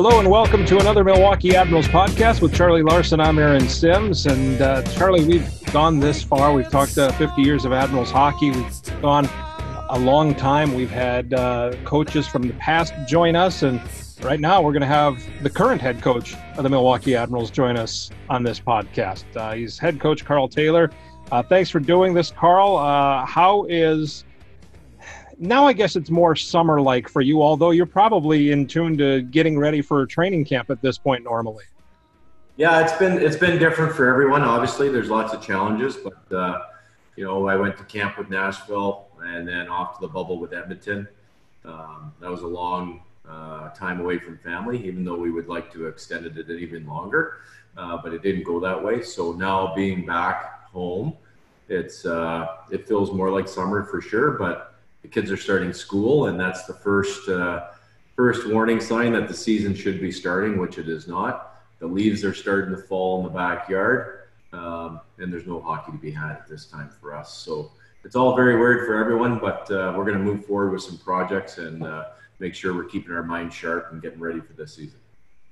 Hello and welcome to another Milwaukee Admirals podcast with Charlie Larson. I'm Aaron Sims. And uh, Charlie, we've gone this far. We've talked uh, 50 years of Admirals hockey. We've gone a long time. We've had uh, coaches from the past join us. And right now we're going to have the current head coach of the Milwaukee Admirals join us on this podcast. Uh, he's head coach Karl Taylor. Uh, thanks for doing this, Karl. Uh, how is now I guess it's more summer like for you, although you're probably in tune to getting ready for training camp at this point normally. Yeah, it's been it's been different for everyone. Obviously, there's lots of challenges, but uh, you know, I went to camp with Nashville and then off to the bubble with Edmonton. Um, that was a long uh, time away from family, even though we would like to extend it even longer, uh, but it didn't go that way. So now being back home, it's uh, it feels more like summer for sure, but the kids are starting school, and that's the first uh, first warning sign that the season should be starting, which it is not. The leaves are starting to fall in the backyard, um, and there's no hockey to be had at this time for us. So it's all very weird for everyone, but uh, we're going to move forward with some projects and uh, make sure we're keeping our minds sharp and getting ready for this season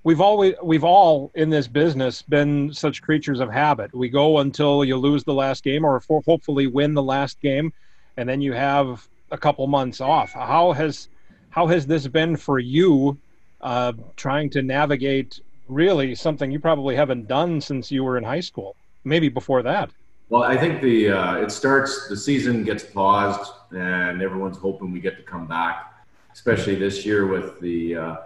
we've always we've all in this business been such creatures of habit. We go until you lose the last game, or hopefully win the last game, and then you have a couple months off. How has how has this been for you, uh, trying to navigate really something you probably haven't done since you were in high school, maybe before that? Well, I think the uh, it starts the season gets paused, and everyone's hoping we get to come back, especially this year with the uh,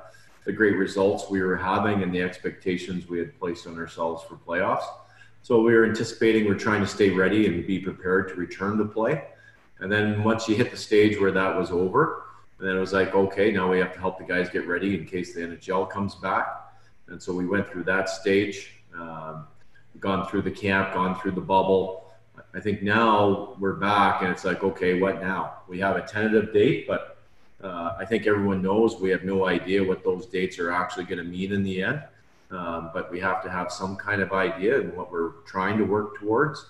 the great results we were having and the expectations we had placed on ourselves for playoffs. So we were anticipating we're trying to stay ready and be prepared to return to play. And then once you hit the stage where that was over, and then it was like, okay, now we have to help the guys get ready in case the NHL comes back. And so we went through that stage, um, gone through the camp, gone through the bubble. I think now we're back, and it's like, okay, what now? We have a tentative date, but uh, I think everyone knows we have no idea what those dates are actually going to mean in the end. Um, but we have to have some kind of idea and what we're trying to work towards.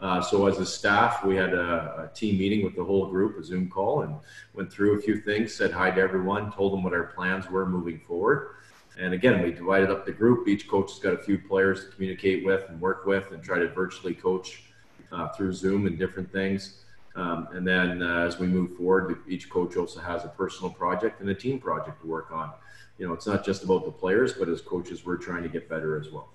Uh, so as a staff, we had a, a, team meeting with the whole group, a Zoom call, and went through a few things, said hi to everyone, told them what our plans were moving forward. And again, we divided up the group. Each coach has got a few players to communicate with and work with and try to virtually coach uh, through Zoom and different things. Um, and then uh, as we move forward, each coach also has a personal project and a team project to work on. You know, it's not just about the players, but as coaches, we're trying to get better as well.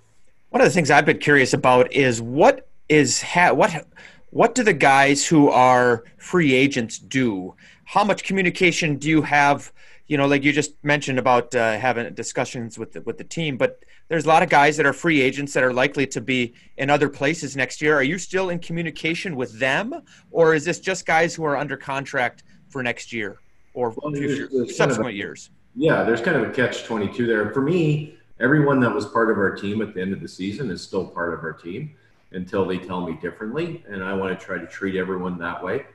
One of the things I've been curious about is what is ha- what what do the guys who are free agents do? How much communication do you have? You know, like you just mentioned about uh, having discussions with the, with the team, but there's a lot of guys that are free agents that are likely to be in other places next year. Are you still in communication with them, or is this just guys who are under contract for next year or well, future, subsequent a, years? Yeah, there's kind of a catch twenty two there. For me, everyone that was part of our team at the end of the season is still part of our team until they tell me differently. And I want to try to treat everyone that way.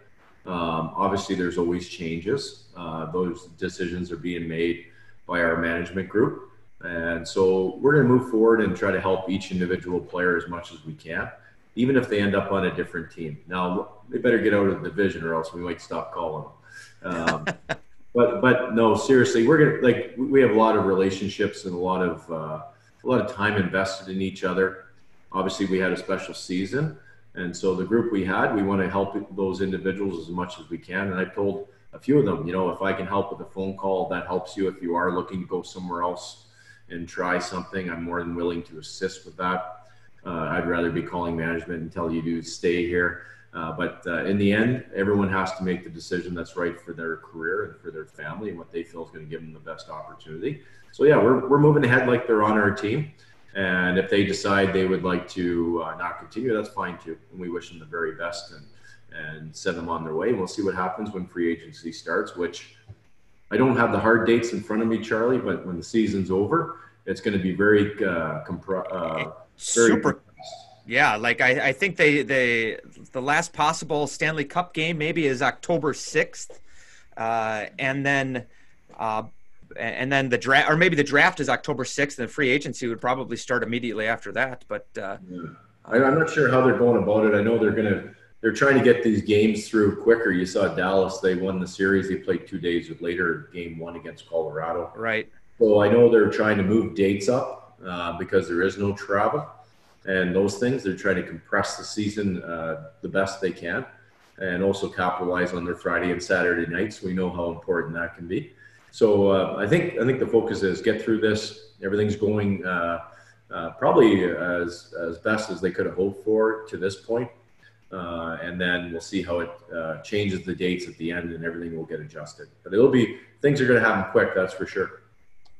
Um, obviously, there's always changes. Uh, those decisions are being made by our management group. And so we're going to move forward and try to help each individual player as much as we can, even if they end up on a different team. Now, they better get out of the division or else we might stop calling them. Um, but, but no, seriously, we're going to, like, we have a lot of relationships and a lot of, uh, a lot of time invested in each other obviously we had a special season and so the group we had we want to help those individuals as much as we can and i told a few of them you know if i can help with a phone call that helps you. If you are looking to go somewhere else and try something i'm more than willing to assist with that. Uh, i'd rather be calling management and tell you to stay here uh, but uh, in the end everyone has to make the decision that's right for their career and for their family and what they feel is going to give them the best opportunity. So yeah we're, we're moving ahead like they're on our team and if they decide they would like to uh, not continue, that's fine too. And we wish them the very best and and send them on their way. And we'll see what happens when free agency starts. Which I don't have the hard dates in front of me, Charlie. But when the season's over, it's going to be very uh, compr- uh, very super. Compressed. Yeah, like I, I think they they the last possible Stanley Cup game maybe is October sixth, uh, and then. Uh, and then the draft, or maybe the draft is October 6th, and the free agency would probably start immediately after that. But uh, yeah. I, am not sure how they're going about it. I know they're going to they're trying to get these games through quicker. You saw Dallas; they won the series. They played two days later, game one against Colorado. Right. So I know they're trying to move dates up uh, because there is no travel and those things. They're trying to compress the season uh, the best they can and also capitalize on their Friday and Saturday nights. We know how important that can be. So uh, I think I think the focus is get through this. Everything's going uh, uh, probably as as best as they could have hoped for to this point. Uh, and then we'll see how it uh, changes the dates at the end, and everything will get adjusted. But it'll be things are going to happen quick, that's for sure.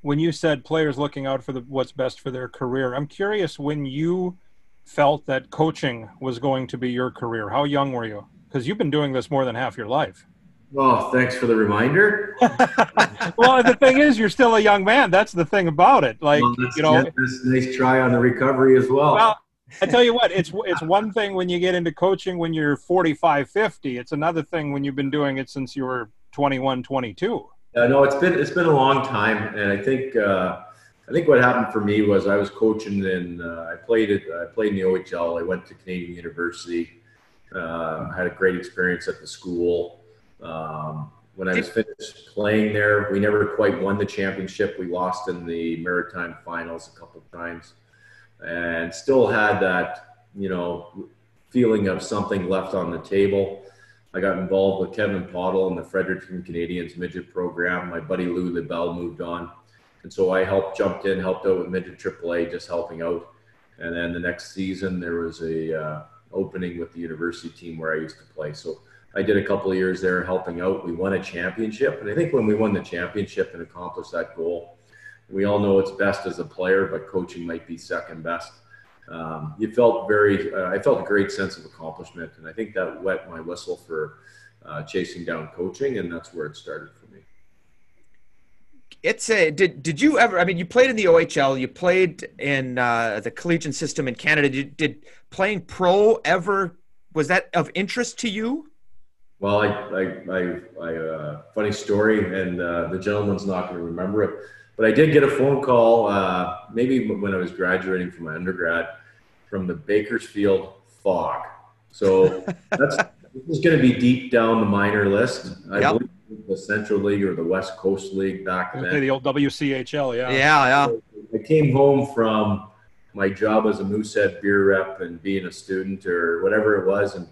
When you said players looking out for the what's best for their career, I'm curious when you felt that coaching was going to be your career. How young were you? Because you've been doing this more than half your life. Well, thanks for the reminder. well, the thing is, you're still a young man. That's the thing about it. Like, well, you know, this nice try on the recovery as well. Well, I tell you what, it's it's one thing when you get into coaching when you're 45, 50. It's another thing when you've been doing it since you were 21, 22. Uh, no, it's been it's been a long time, and I think uh, I think what happened for me was I was coaching and uh, I played it. I played in the OHL. I went to Canadian University. Uh, had a great experience at the school. Um, when I was finished playing there, we never quite won the championship. We lost in the Maritime Finals a couple of times and still had that, you know, feeling of something left on the table. I got involved with Kevin Pottle and the Fredericton Canadians midget program. My buddy Lou LaBelle moved on. And so I helped, jumped in, helped out with midget AAA, just helping out. And then the next season, there was a uh, opening with the university team where I used to play. So I did a couple of years there helping out. We won a championship. And I think when we won the championship and accomplished that goal, we all know it's best as a player, but coaching might be second best. Um, you felt very, uh, I felt a great sense of accomplishment, and I think that wet my whistle for uh, chasing down coaching, and that's where it started for me. It's a did did you ever? I mean, you played in the OHL, you played in uh, the collegiate system in Canada. Did, did playing pro ever was that of interest to you? Well, I, I, I, I uh, funny story, and uh, the gentleman's not going to remember it but I did get a phone call, uh, maybe when I was graduating from my undergrad, from the Bakersfield Fog. So that's this is going to be deep down the minor list. I yep. believe the Central League or the West Coast League back then. The old WCHL, yeah. Yeah, yeah. So I came home from my job as a Moosehead beer rep and being a student or whatever it was, and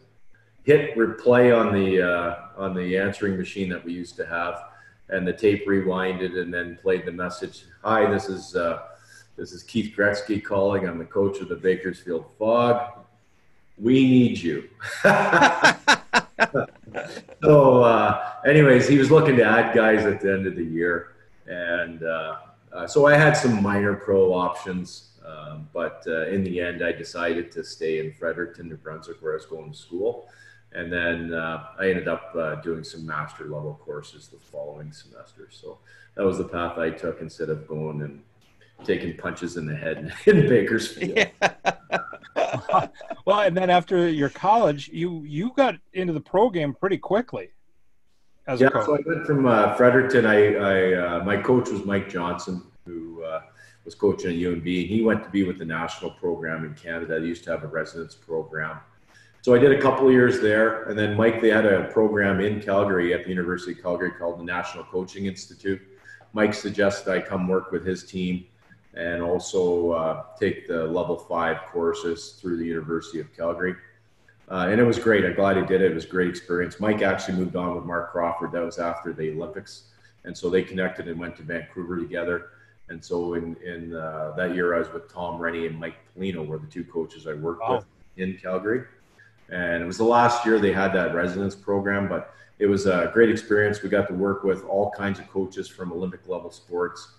hit replay on the uh, on the answering machine that we used to have and the tape rewinded and then played the message. Hi, this is uh, this is Keith Gretzky calling. I'm the coach of the Bakersfield Fog. We need you. so, uh, anyways, he was looking to add guys at the end of the year, and uh, uh so I had some minor pro options. Um, but uh, in the end, I decided to stay in Fredericton, New Brunswick, where I was going to school and then uh, I ended up uh, doing some master level courses the following semester. So that was the path I took instead of going and taking punches in the head in Bakersfield. Yeah. well, and then after your college, you you got into the pro game pretty quickly. As yeah, so I went from uh, Fredericton. I, I uh, my coach was Mike Johnston, who uh, was coaching at UNB. He went to be with the national program in Canada. They used to have a residence program so I did a couple years there, and then Mike, they had a program in Calgary at the University of Calgary called the National Coaching Institute. Mike suggested I come work with his team and also uh, take the level five courses through the University of Calgary. Uh, and it was great. I'm glad he did it. It was a great experience. Mike actually moved on with Marc Crawford. That was after the Olympics. And so they connected and went to Vancouver together. And so in, in uh, that year, I was with Tom Renney and Mike Pelino were the two coaches I worked wow. with in Calgary. And it was the last year they had that residence program but it was a great experience. We got to work with all kinds of coaches from olympic level sports.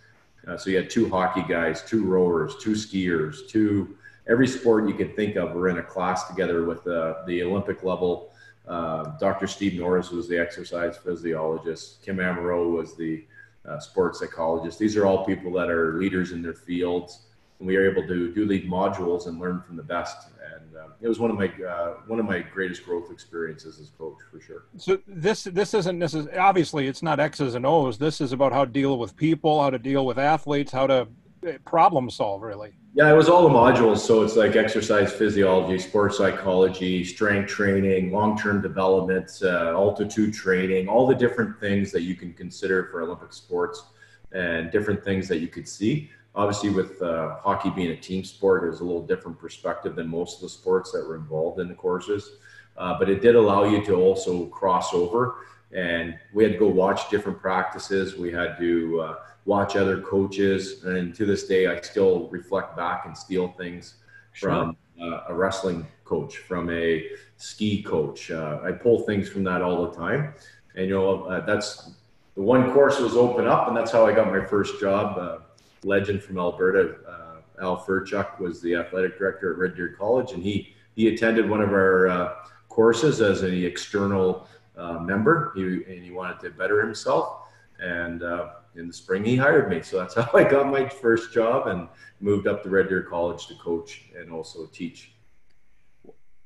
Uh, so you had two hockey guys two rowers two skiers two every sport you could think of. Were in a class together with uh, the olympic level uh, dr steve norris was the exercise physiologist. Kim amaro was the uh, sports psychologists. these are all people that are leaders in their fields and we are able to do these modules and learn from the best. And um, it was one of my uh, one of my greatest growth experiences as coach for sure. So this this isn't necessarily obviously it's not X's and O's. This is about how to deal with people, how to deal with athletes, how to problem solve really. Yeah, it was all the modules. So it's like exercise physiology, sports psychology, strength training, long term development, uh, altitude training, all the different things that you can consider for Olympic sports and different things that you could see. Obviously, with uh, hockey being a team sport, it was a little different perspective than most of the sports that were involved in the courses. Uh, but it did allow you to also cross over, and we had to go watch different practices. We had to uh, watch other coaches, and to this day, I still reflect back and steal things sure. from uh, a wrestling coach, from a ski coach. Uh, I pull things from that all the time, and you know uh, that's the one course was open up, and that's how I got my first job. Uh, legend from Alberta, uh, Al Furchuk was the athletic director at Red Deer College, and he he attended one of our uh, courses as an external Uh, member. He and he wanted to better himself, and uh, in the spring he hired me. So that's how I got my first job and moved up to Red Deer College to coach and also teach.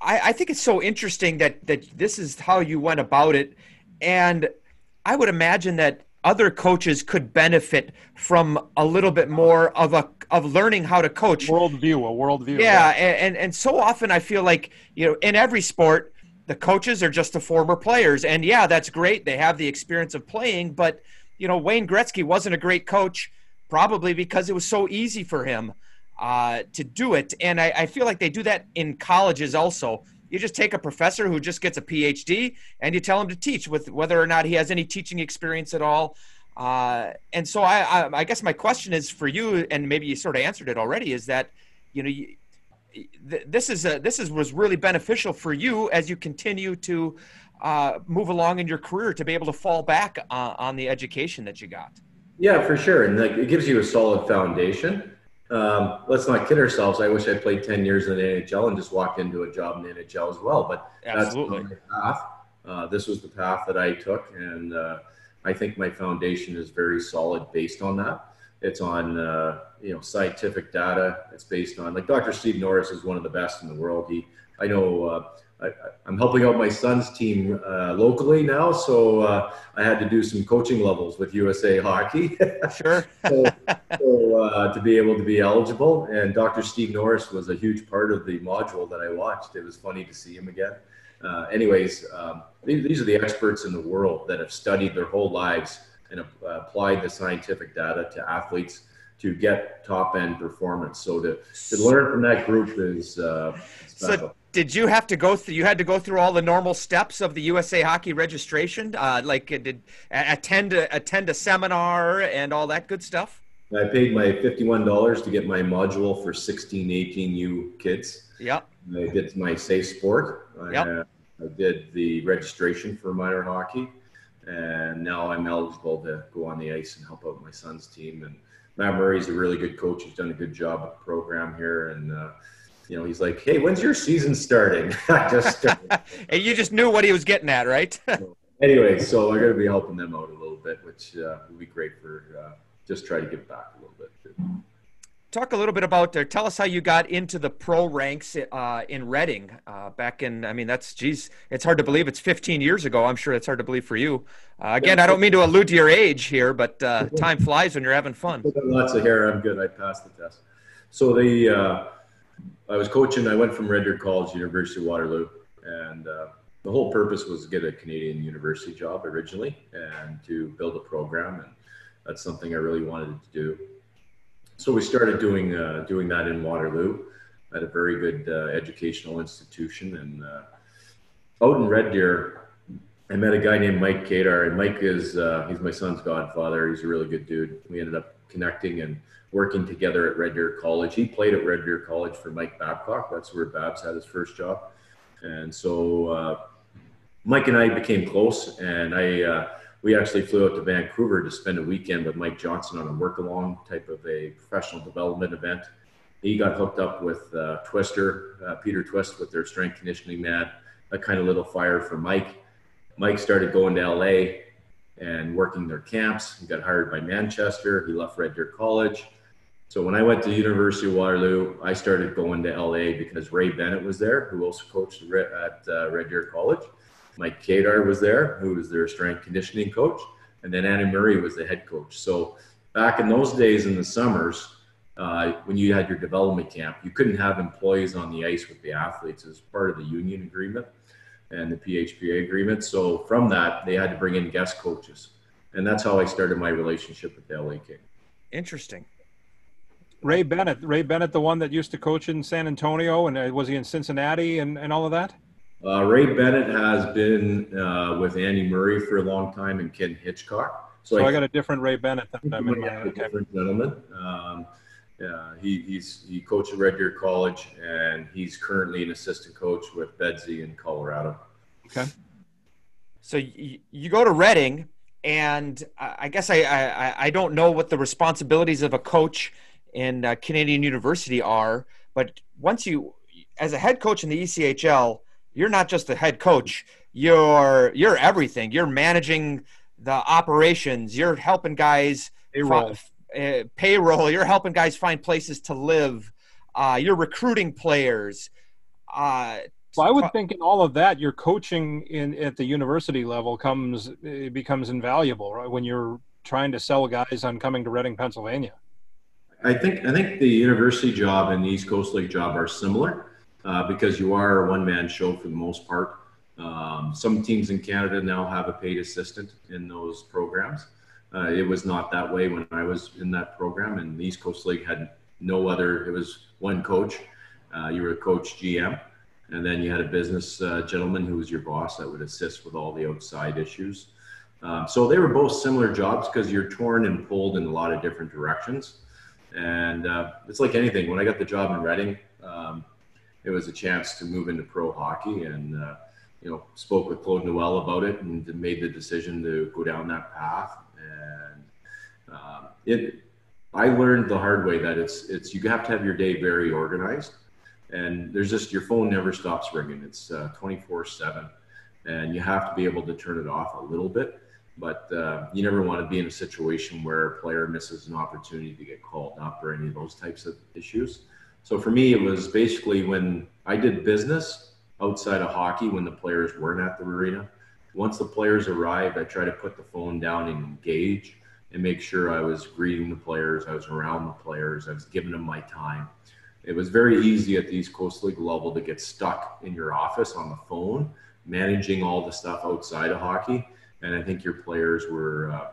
I, I think it's so interesting that that this is how you went about it, and I would imagine that other coaches could benefit from a little bit more of a of learning how to coach. Worldview, a worldview. Yeah, yeah. And, and so often I feel like you know in every sport the coaches are just the former players, and yeah, that's great. They have the experience of playing, but you know, Wayne Gretzky wasn't a great coach, probably because it was so easy for him uh, to do it. And I, I feel like they do that in colleges also. You just take a professor who just gets a PhD and you tell him to teach with whether or not he has any teaching experience at all. Uh, and so I, I, I, guess my question is for you, and maybe you sort of answered it already, is that you know you, this is a, this is was really beneficial for you as you continue to uh, move along in your career to be able to fall back uh, on the education that you got. Yeah, for sure, and like it gives you a solid foundation. Um, let's not kid ourselves. I wish I played ten years in the NHL and just walked into a job in the NHL as well. But Absolutely. path. Uh, this was the path that I took, and uh, I think my foundation is very solid based on that. It's on uh, you know scientific data. It's based on like Dr. Steve Norris is one of the best in the world. He I know uh, I, am helping out my son's team uh, locally now, so uh, I had to do some coaching levels with USA Hockey. sure. so, so uh, to be able to be eligible, and Dr. Steve Norris was a huge part of the module that I watched. It was funny to see him again. Uh, anyways, um, these, these, are the experts in the world that have studied their whole lives and uh, applied the scientific data to athletes to get top end performance. So to, to learn from that group is uh, special. So- did you have to go through you had to go through all the normal steps of the usa hockey registration uh, like uh, did attend a, attend a seminar and all that good stuff i paid my $51 to get my module for 16 18u kids yeah i did my safe sport yep. I, I did the registration for minor hockey and now i'm eligible to go on the ice and help out my son's team and matt murray's a really good coach he's done a good job with the program here and uh, you know, he's like, "Hey, when's your season starting?" I just and you just knew what he was getting at, right? anyway, so I'm going to be helping them out a little bit, which uh, would be great for uh, just try to give back a little bit. Too. Talk a little bit about. Uh, tell us how you got into the pro ranks uh, in Reading uh, back in. I mean, that's geez, it's hard to believe. It's 15 years ago. I'm sure it's hard to believe for you. Uh, again, I don't mean to allude to your age here, but time flies when you're having fun. Lots of hair. I'm good. I passed the test. So the I was coaching. I went from Red Deer College, University of Waterloo, and uh, the whole purpose was to get a Canadian university job originally and to build a program, and that's something I really wanted to do. So we started doing uh, doing that in Waterloo at a very good uh, educational institution, and uh, out in Red Deer. I met a guy named Mike Kadar, and Mike is uh, he's my son's godfather. He's a really good dude. We ended up connecting and working together at Red Deer College. He played at Red Deer College for Mike Babcock. That's where Babs had his first job. And so uh, Mike and I became close, and I uh, we actually flew out to Vancouver to spend a weekend with Mike Johnston on a work along type of a professional development event. He got hooked up with uh, Twister, uh, Peter Twist, with their strength conditioning mat, a kind of little fire for Mike. Mike started going to LA and working their camps. He got hired by Manchester. He left Red Deer College so when I went to University of Waterloo, I started going to LA because Ray Bennett was there, who also coached at uh, Red Deer College. Mike Kadar was there, who was their strength conditioning coach, and then Andy Murray was the head coach. So back in those days in the summers, uh, when you had your development camp, you couldn't have employees on the ice with the athletes as part of the union agreement and the PHPA agreement. So from that, they had to bring in guest coaches. and that's how I started my relationship with the LA King. Interesting. Ray Bennett, Ray Bennett, the one that used to coach in San Antonio, and uh, was he in Cincinnati and, and all of that? Uh, Ray Bennett has been uh, with Andy Murray for a long time and Ken Hitchcock. So, so I, I, got a different Ray Bennett than I'm in my, a different gentleman. Um, yeah, he, he's he coached at Red Deer College, and he's currently an assistant coach with Bedsy in Colorado. Okay. So you, you go to Reading, and I guess I, I I don't know what the responsibilities of a coach in uh, Canadian University are, but once you, as a head coach in the ECHL, you're not just a head coach. You're you're everything. You're managing the operations. You're helping guys payroll. uh, payroll. You're helping guys find places to live. Uh, you're recruiting players. Uh, well, I would think in all of that, your coaching in at the university level comes it becomes invaluable, right? When you're trying to sell guys on coming to Reading, Pennsylvania. I think I think the university job and the East Coast League job are similar uh, because you are a one man show for the most part. Um, some teams in Canada now have a paid assistant in those programs. Uh, it was not that way when I was in that program, and the East Coast League had no other. It was one coach. Uh, you were a coach GM, and then you had a business uh, gentleman who was your boss that would assist with all the outside issues. Um, so they were both similar jobs because you're torn and pulled in a lot of different directions. And uh, it's like anything. When I got the job in Reading, um, it was a chance to move into pro hockey and uh, you know spoke with Claude Noel about it and made the decision to go down that path. And um, it I learned the hard way that it's it's you have to have your day very organized. And there's just your phone never stops ringing. It's uh, 24 7 and you have to be able to turn it off a little bit. But uh, you never want to be in a situation where a player misses an opportunity to get called up or any of those types of issues so for me, it was basically when I did business outside of hockey when the players weren't at the arena. Once the players arrived, I tried to put the phone down and engage and make sure I was greeting the players, I was around the players, I was giving them my time. It was very easy at the East Coast League level to get stuck in your office on the phone, managing all the stuff outside of hockey. And I think your players were uh,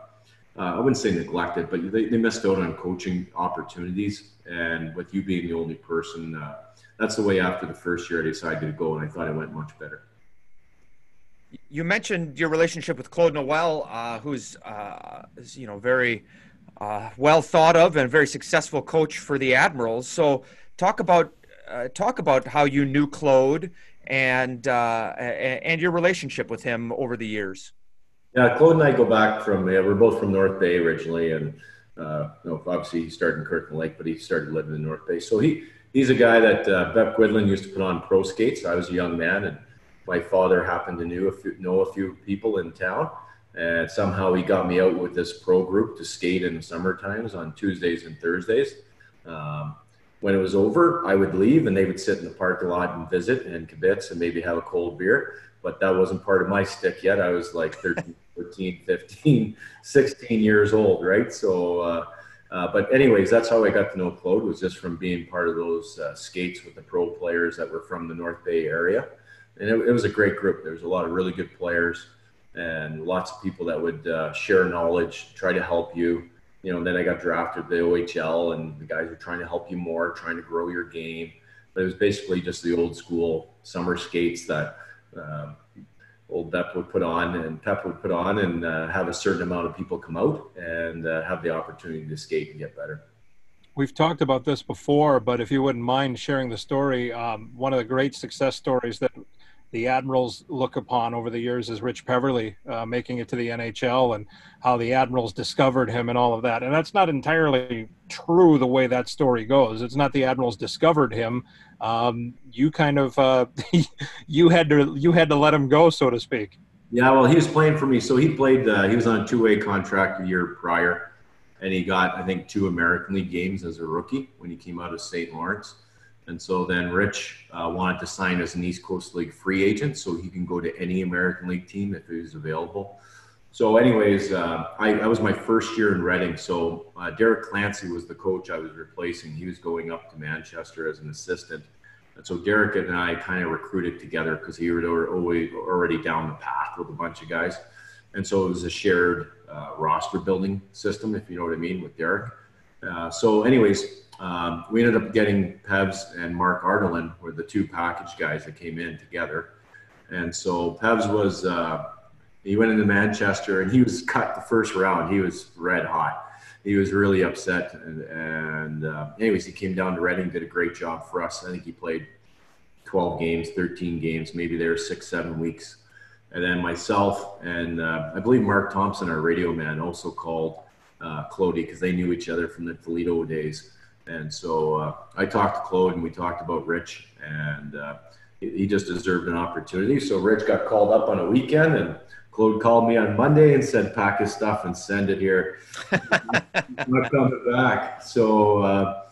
uh, I wouldn't say neglected, but they, they missed out on coaching opportunities. And with you being the only person, uh, that's the way after the first year I decided to go, and I thought it went much better. You mentioned your relationship with Claude Noel, uh, who's uh, you know very uh, well thought of and very successful coach for the Admirals. So talk about uh, talk about how you knew Claude and and your relationship with him over the years. Yeah, Claude and I go back from, yeah, we're both from North Bay originally. And, uh, you know, obviously he started in Kirkland Lake, but he started living in North Bay. So he, he's a guy that uh, Bep Guidolin used to put on pro skates. I was a young man and my father happened to knew a few, know a few people in town. And somehow he got me out with this pro group to skate in the summer times on Tuesdays and Thursdays. Um, when it was over, I would leave and they would sit in the parking lot and visit and kibitz and maybe have a cold beer. But that wasn't part of my stick yet. I was like 13, 14, 15, 16 years old, right? So, uh, uh, but anyways, that's how I got to know Claude was just from being part of those uh, skates with the pro players that were from the North Bay area. And it, it was a great group. There was a lot of really good players and lots of people that would uh, share knowledge, try to help you. You know, then I got drafted to the OHL and the guys were trying to help you more, trying to grow your game. But it was basically just the old school summer skates that um, old Bep would put on and Pep would put on and uh, have a certain amount of people come out and uh, have the opportunity to skate and get better. We've talked about this before, but if you wouldn't mind sharing the story, um, one of the great success stories that the Admirals look upon over the years as Rich Peverley uh, making it to the NHL and how the Admirals discovered him and all of that. And that's not entirely true the way that story goes. It's not the Admirals discovered him um, you kind of uh, you had to you had to let him go, so to speak. Yeah, well, he was playing for me, so he played. Uh, he was on a two-way contract a year prior, and he got I think two American League games as a rookie when he came out of St. Lawrence. And so then Rich uh, wanted to sign as an East Coast League free agent, so he can go to any American League team if he's available. So, anyways, uh, I, that was my first year in Reading. So, uh, Derek Clancy was the coach I was replacing. He was going up to Manchester as an assistant. And so, Derek and I kind of recruited together because he was already, down the path with a bunch of guys. and so it was a shared uh, roster building system, if you know what I mean, with Derek. Uh, so, anyways, um, we ended up getting Pevs and Mark Ardelin were the two package guys that came in together. And so Pevs was, uh, he went into Manchester and he was cut the first round. He was red hot. He was really upset. And, and uh, anyways, he came down to Reading, did a great job for us. I think he played 12 games, 13 games, maybe there six, seven weeks. And then myself and uh, I believe Mark Thompson, our radio man, also called uh, Claude because they knew each other from the Toledo days. And so uh, I talked to Claude and we talked about Rich, and uh, he just deserved an opportunity. So Rich got called up on a weekend, and Claude called me on Monday and said, "Pack his stuff and send it here." not coming back. So uh,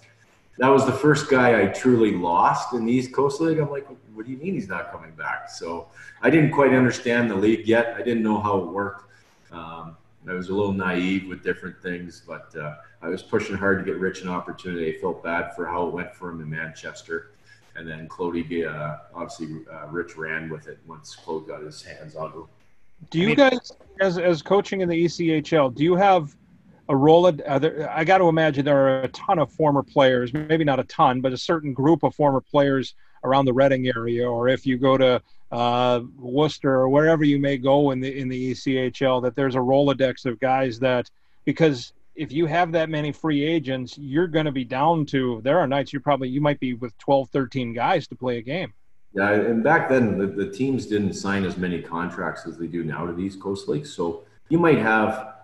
that was the first guy I truly lost in the East Coast League. I'm like, what do you mean he's not coming back? So I didn't quite understand the league yet. I didn't know how it worked. Um, I was a little naive with different things, but uh, I was pushing hard to get Rich an opportunity. I felt bad for how it went for him in Manchester. And then Claude, uh, obviously, uh, Rich ran with it once Claude got his hands on him. Do you guys, as, as coaching in the ECHL, do you have a role? uh, there, I got to imagine there are a ton of former players, maybe not a ton, but a certain group of former players around the Reading area, or if you go to uh, Worcester or wherever you may go in the in the ECHL, that there's a Rolodex of guys that because if you have that many free agents, you're going to be down to. There are nights you probably you might be with 12, 13 guys to play a game. Yeah, and back then the, the teams didn't sign as many contracts as they do now to these Coast Leagues. So you might have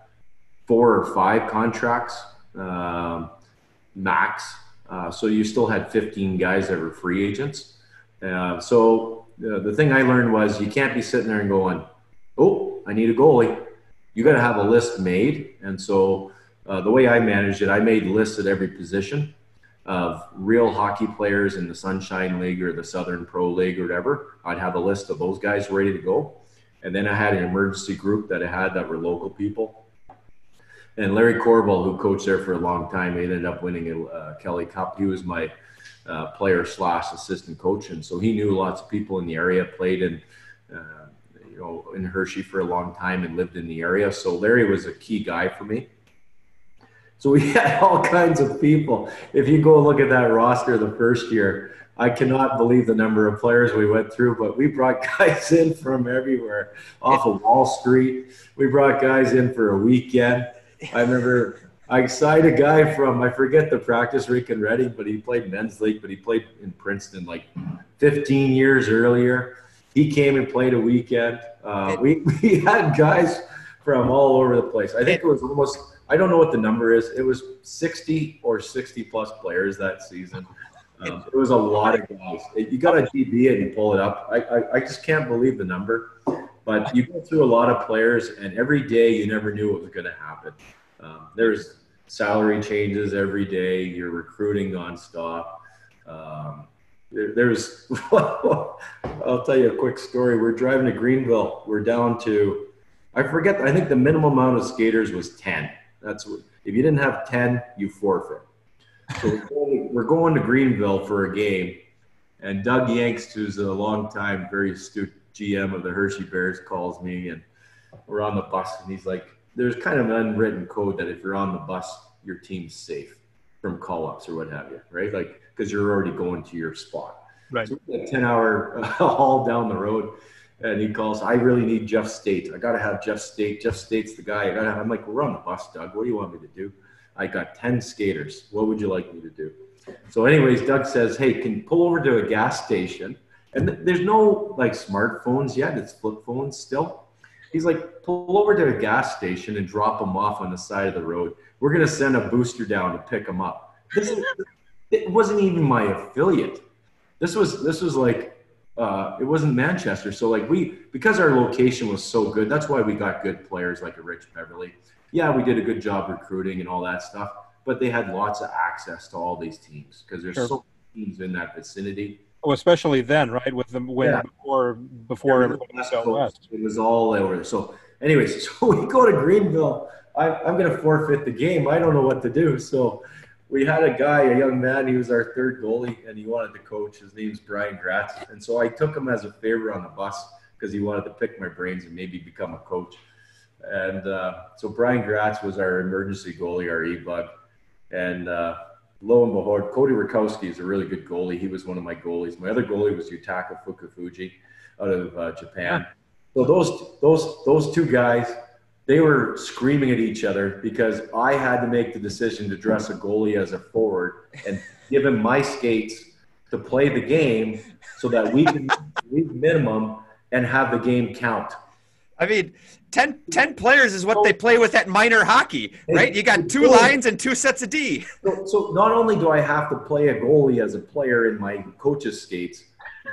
four or five contracts uh, max. Uh, so you still had 15 guys that were free agents. Uh, so uh, the thing I learned was you can't be sitting there and going, "Oh, I need a goalie." You got to have a list made, and so uh, the way I managed it, I made lists at every position of real hockey players in the Sunshine League or the Southern Pro League or whatever. I'd have a list of those guys ready to go, and then I had an emergency group that I had that were local people. And Larry Courville, who coached there for a long time, ended up winning a uh, Kelly Cup. He was my uh, player slash assistant coach, and so he knew lots of people in the area. Played in, uh, you know, in Hershey for a long time and lived in the area. So Larry was a key guy for me. So we had all kinds of people. If you go look at that roster the first year, I cannot believe the number of players we went through, but we brought guys in from everywhere off of Wall Street. We brought guys in for a weekend. I remember I signed a guy from I forget the practice rink in Reading, but he played men's league, but he played in Princeton like 15 years earlier. He came and played a weekend. Uh, we we had guys from all over the place. I think it was almost I don't know what the number is. It was 60 or 60 plus players that season. Um, it was a lot of guys. You got a DB and pull it up. I, I, I just can't believe the number. But you go through a lot of players, and every day you never knew what was going to happen. Um, there's salary changes every day. You're recruiting nonstop. Um, there, there's, I'll tell you a quick story. We're driving to Greenville. We're down to, I forget, I think the minimum amount of skaters was 10. That's what, if you didn't have 10, you forfeit. So we're going, we're going to Greenville for a game. And Doug Yingst, who's a long time, very astute GM of the Hershey Bears, calls me and we're on the bus and he's like, there's kind of an unwritten code that if you're on the bus, your team's safe from call ups or what have you, right? Like, because you're already going to your spot. Right. So a 10 hour haul down the road. And he calls, I really need Jeff State. I got to have Jeff State. Jeff State's the guy. I gotta have, I'm like, we're on the bus, Doug. What do you want me to do? I got 10 skaters. What would you like me to do? So, anyways, Doug says, hey, can pull over to a gas station? And th- there's no like smartphones yet. It's flip phones still. He's like, pull over to a gas station and drop them off on the side of the road. We're going to send a booster down to pick them up. This is, it wasn't even my affiliate. This was, this was like, uh, it wasn't Manchester. So like we, because our location was so good, that's why we got good players like a Rich Peverley. Yeah, we did a good job recruiting and all that stuff, but they had lots of access to all these teams because there's Sure. so many teams in that vicinity. Oh, especially then, right? With the when Yeah. before before everybody was west. It was all over. So, anyways, so we go to Greenville. I, I'm going to forfeit the game. I don't know what to do. So, we had a guy, a young man. He was our third goalie, and he wanted to coach. His name's Brian Gratz, and so I took him as a favor on the bus because he wanted to pick my brains and maybe become a coach. And uh, so Brian Gratz was our emergency goalie, our e-bug. And uh, lo and behold, Cody Rudkowsky is a really good goalie. He was one of my goalies. My other goalie was Yutaka Fukufuji out of uh, Japan. So those those those two guys, they were screaming at each other because I had to make the decision to dress a goalie as a forward and give him my skates to play the game so that we can leave minimum and have the game count. I mean, 10, 10 players is what they play with at minor hockey, right? You got two lines and two sets of D. So, so not only do I have to play a goalie as a player in my coach's skates,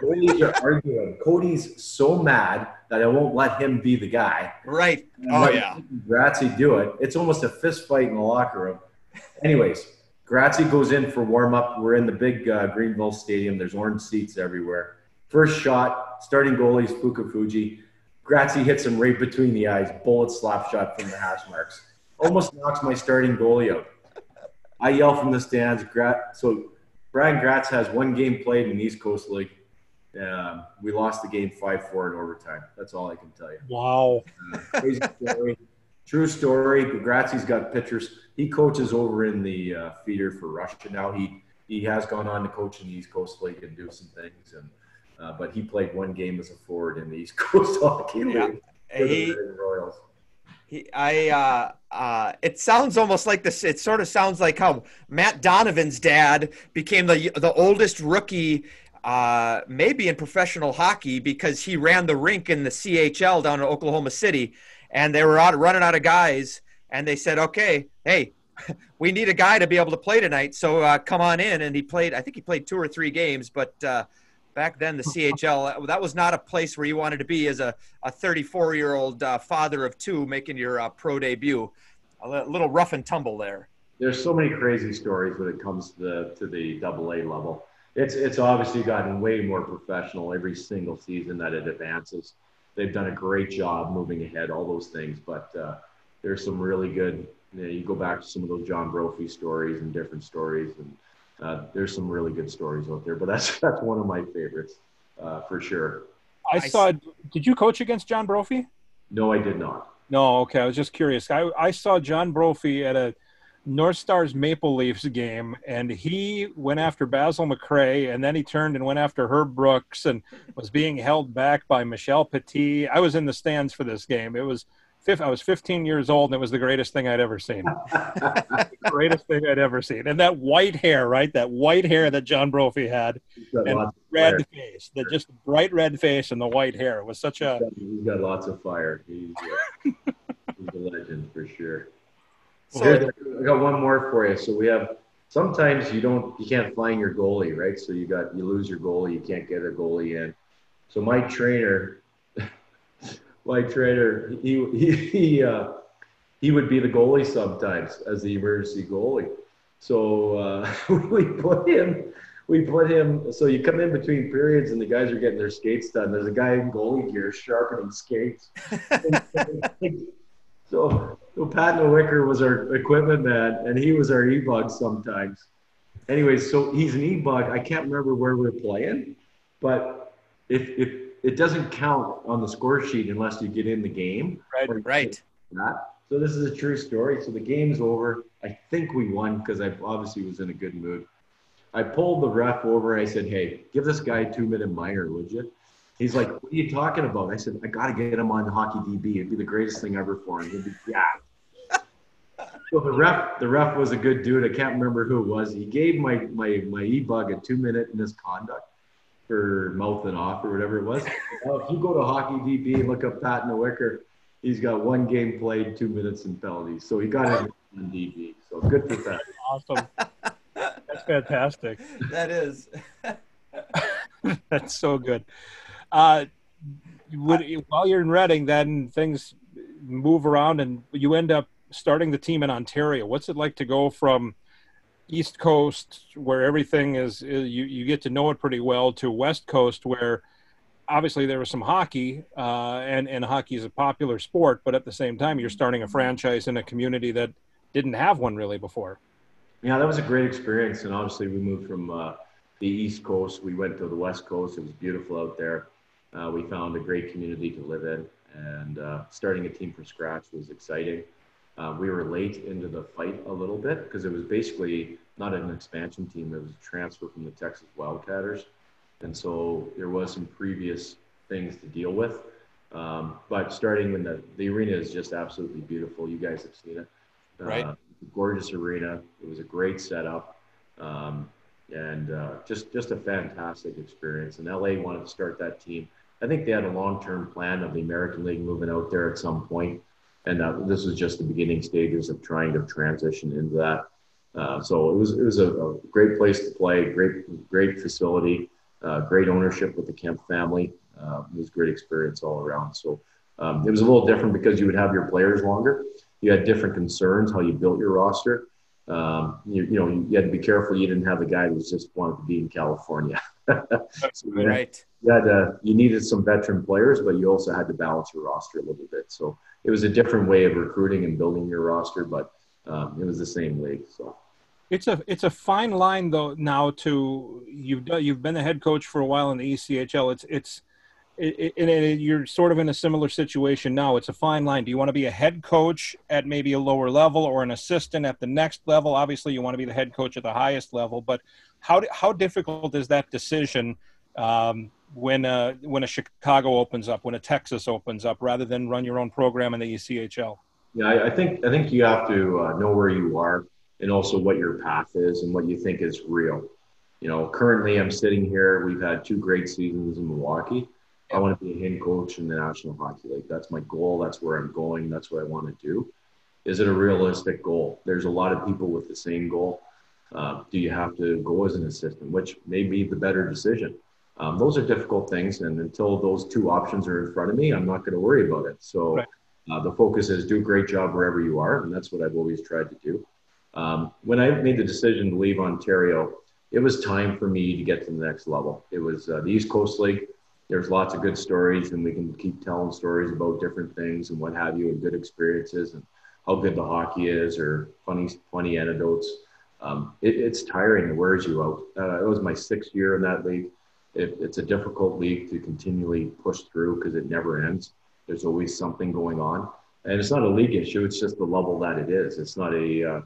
goalies are arguing. Cody's so mad that I won't let him be the guy. Right. Oh, yeah. Grazie do it. It's almost a fist fight in the locker room. Anyways, Grazie goes in for warm up. We're in the big uh, Greenville Stadium. There's orange seats everywhere. First shot, starting goalies Fukufuji. Grazie hits him right between the eyes, bullet slap shot from the hash marks. Almost knocks my starting goalie out. I yell from the stands. so Brian Gratz has one game played in the East Coast League. Um, we lost the game 5 4 in overtime. That's all I can tell you. Wow. Uh, crazy story. True story. Grazzi's got pictures. He coaches over in the uh, feeder for Russia now. He he has gone on to coach in the East Coast League and do some things. And uh, but he played one game as a forward in the East Coast Hockey League. Yeah. He, Royals. He, I, uh, uh, it sounds almost like this. It sort of sounds like how Matt Donovan's dad became the the oldest rookie, uh, maybe in professional hockey because he ran the rink in the CHL down in Oklahoma City, and they were out running out of guys, and they said, "Okay, hey, we need a guy to be able to play tonight, so uh, come on in." And he played. I think he played two or three games, but uh, back then the CHL that was not a place where you wanted to be as a, a 34 year old uh, father of two making your uh, pro debut. A little rough and tumble there. There's so many crazy stories when it comes to the to the double A level. It's it's obviously gotten way more professional every single season that it advances. They've done a great job moving ahead, all those things. But uh, there's some really good. You, know, you go back to some of those John Brophy stories and different stories, and uh, there's some really good stories out there, but that's that's one of my favorites uh, for sure. I saw. Did you coach against John Brophy? No, I did not. No, okay. I was just curious. I I saw John Brophy at a North Stars Maple Leafs game, and he went after Basil McRae, and then he turned and went after Herb Brooks, and was being held back by Michel Petit. I was in the stands for this game. It was I was 15 years old, and it was the greatest thing I'd ever seen. greatest thing I'd ever seen. And that white hair, right? That white hair that John Brophy had, and red face, the just bright red face and the white hair. It was such a. He's got lots of fire. He's, uh, he's a legend for sure. So, I got one more for you. So we have sometimes you don't you can't find your goalie, right? So you got you lose your goalie, you can't get a goalie in. So my trainer like trainer, he he he, uh, he would be the goalie sometimes as the emergency goalie. So uh, we put him. We put him. So you come in between periods, and the guys are getting their skates done. There's a guy in goalie gear sharpening skates. so, so Pat Nowicker was our equipment man, and he was our e-bug sometimes. Anyways, so he's an e-bug. I can't remember where we're playing, but if if it doesn't count on the score sheet unless you get in the game. Right. Right. That. So this is a true story. So the game's over. I think we won because I obviously was in a good mood. I pulled the ref over. I said, "Hey, give this guy two minute minor, would you?" He's like, "What are you talking about?" I said, "I got to get him on hockey DB. It'd be the greatest thing ever for him." He'd be, yeah. so the ref, the ref was a good dude. I can't remember who it was. He gave my my my e bug a two minute misconduct for mouthing off or whatever it was. well, if you go to Hockey DB and look up Pat Nowicker, he's got one game played, two minutes in penalties. So he got it on DB. So good for that. Awesome. That's fantastic. That is. That's so good. Uh, would, while you're in Reading, then things move around and you end up starting the team in Ontario. What's it like to go from East Coast, where everything is, you, you get to know it pretty well, to West Coast, where obviously there was some hockey, uh, and and hockey is a popular sport, but at the same time, you're starting a franchise in a community that didn't have one really before. Yeah, that was a great experience, and obviously we moved from uh, the East Coast, we went to the West Coast. It was beautiful out there. Uh, we found a great community to live in, and uh, starting a team from scratch was exciting. Uh, we were late into the fight a little bit because it was basically not an expansion team; it was a transfer from the Texas Wildcatters, and so there was some previous things to deal with. Um, but starting when the the arena is just absolutely beautiful. You guys have seen it, right? Uh, gorgeous arena. It was a great setup. Um, and uh, just just a fantastic experience. And LA wanted to start that team. I think they had a long-term plan of the American League moving out there at some point, and uh, this was just the beginning stages of trying to transition into that. Uh, so it was it was a, a, great place to play, great great facility, uh, great ownership with the Kemp family. Uh, it was a great experience all around. So um, it was a little different because you would have your players longer. You had different concerns how you built your roster um, you, you, know, you had to be careful you didn't have a guy who just wanted to be in California. so you right. You, had, uh, you needed some veteran players, but you also had to balance your roster a little bit. So it was a different way of recruiting and building your roster, but um, it was the same league. So it's a it's a fine line though now to you've done, you've been the head coach for a while in the ECHL. It's it's it, it, it, you're sort of in a similar situation now. It's a fine line. Do you want to be a head coach at maybe a lower level or an assistant at the next level? Obviously, you want to be the head coach at the highest level. But how how difficult is that decision um, when a, when a Chicago opens up, when a Texas opens up, rather than run your own program in the ECHL? Yeah, I, I think I think you have to uh, know where you are and also what your path is and what you think is real. You know, currently I'm sitting here. We've had two great seasons in Milwaukee I want to be a head coach in the National Hockey League. That's my goal. That's where I'm going. That's what I want to do. Is it a realistic goal? There's a lot of people with the same goal. Uh, do you have to go as an assistant, which may be the better decision? Um, those are difficult things, and until those two options are in front of me, I'm not going to worry about it. So right. uh, the focus is do a great job wherever you are, and that's what I've always tried to do. Um, when I made the decision to leave Ontario, it was time for me to get to the next level. It was uh, the East Coast League there's lots of good stories and we can keep telling stories about different things and what have you and good experiences and how good the hockey is or funny funny anecdotes. Um, it, it's tiring. It wears you out. Uh, it was my sixth year in that league. It, it's a difficult league to continually push through because it never ends. There's always something going on. And it's not a league issue. It's just the level that it is. It's not a uh,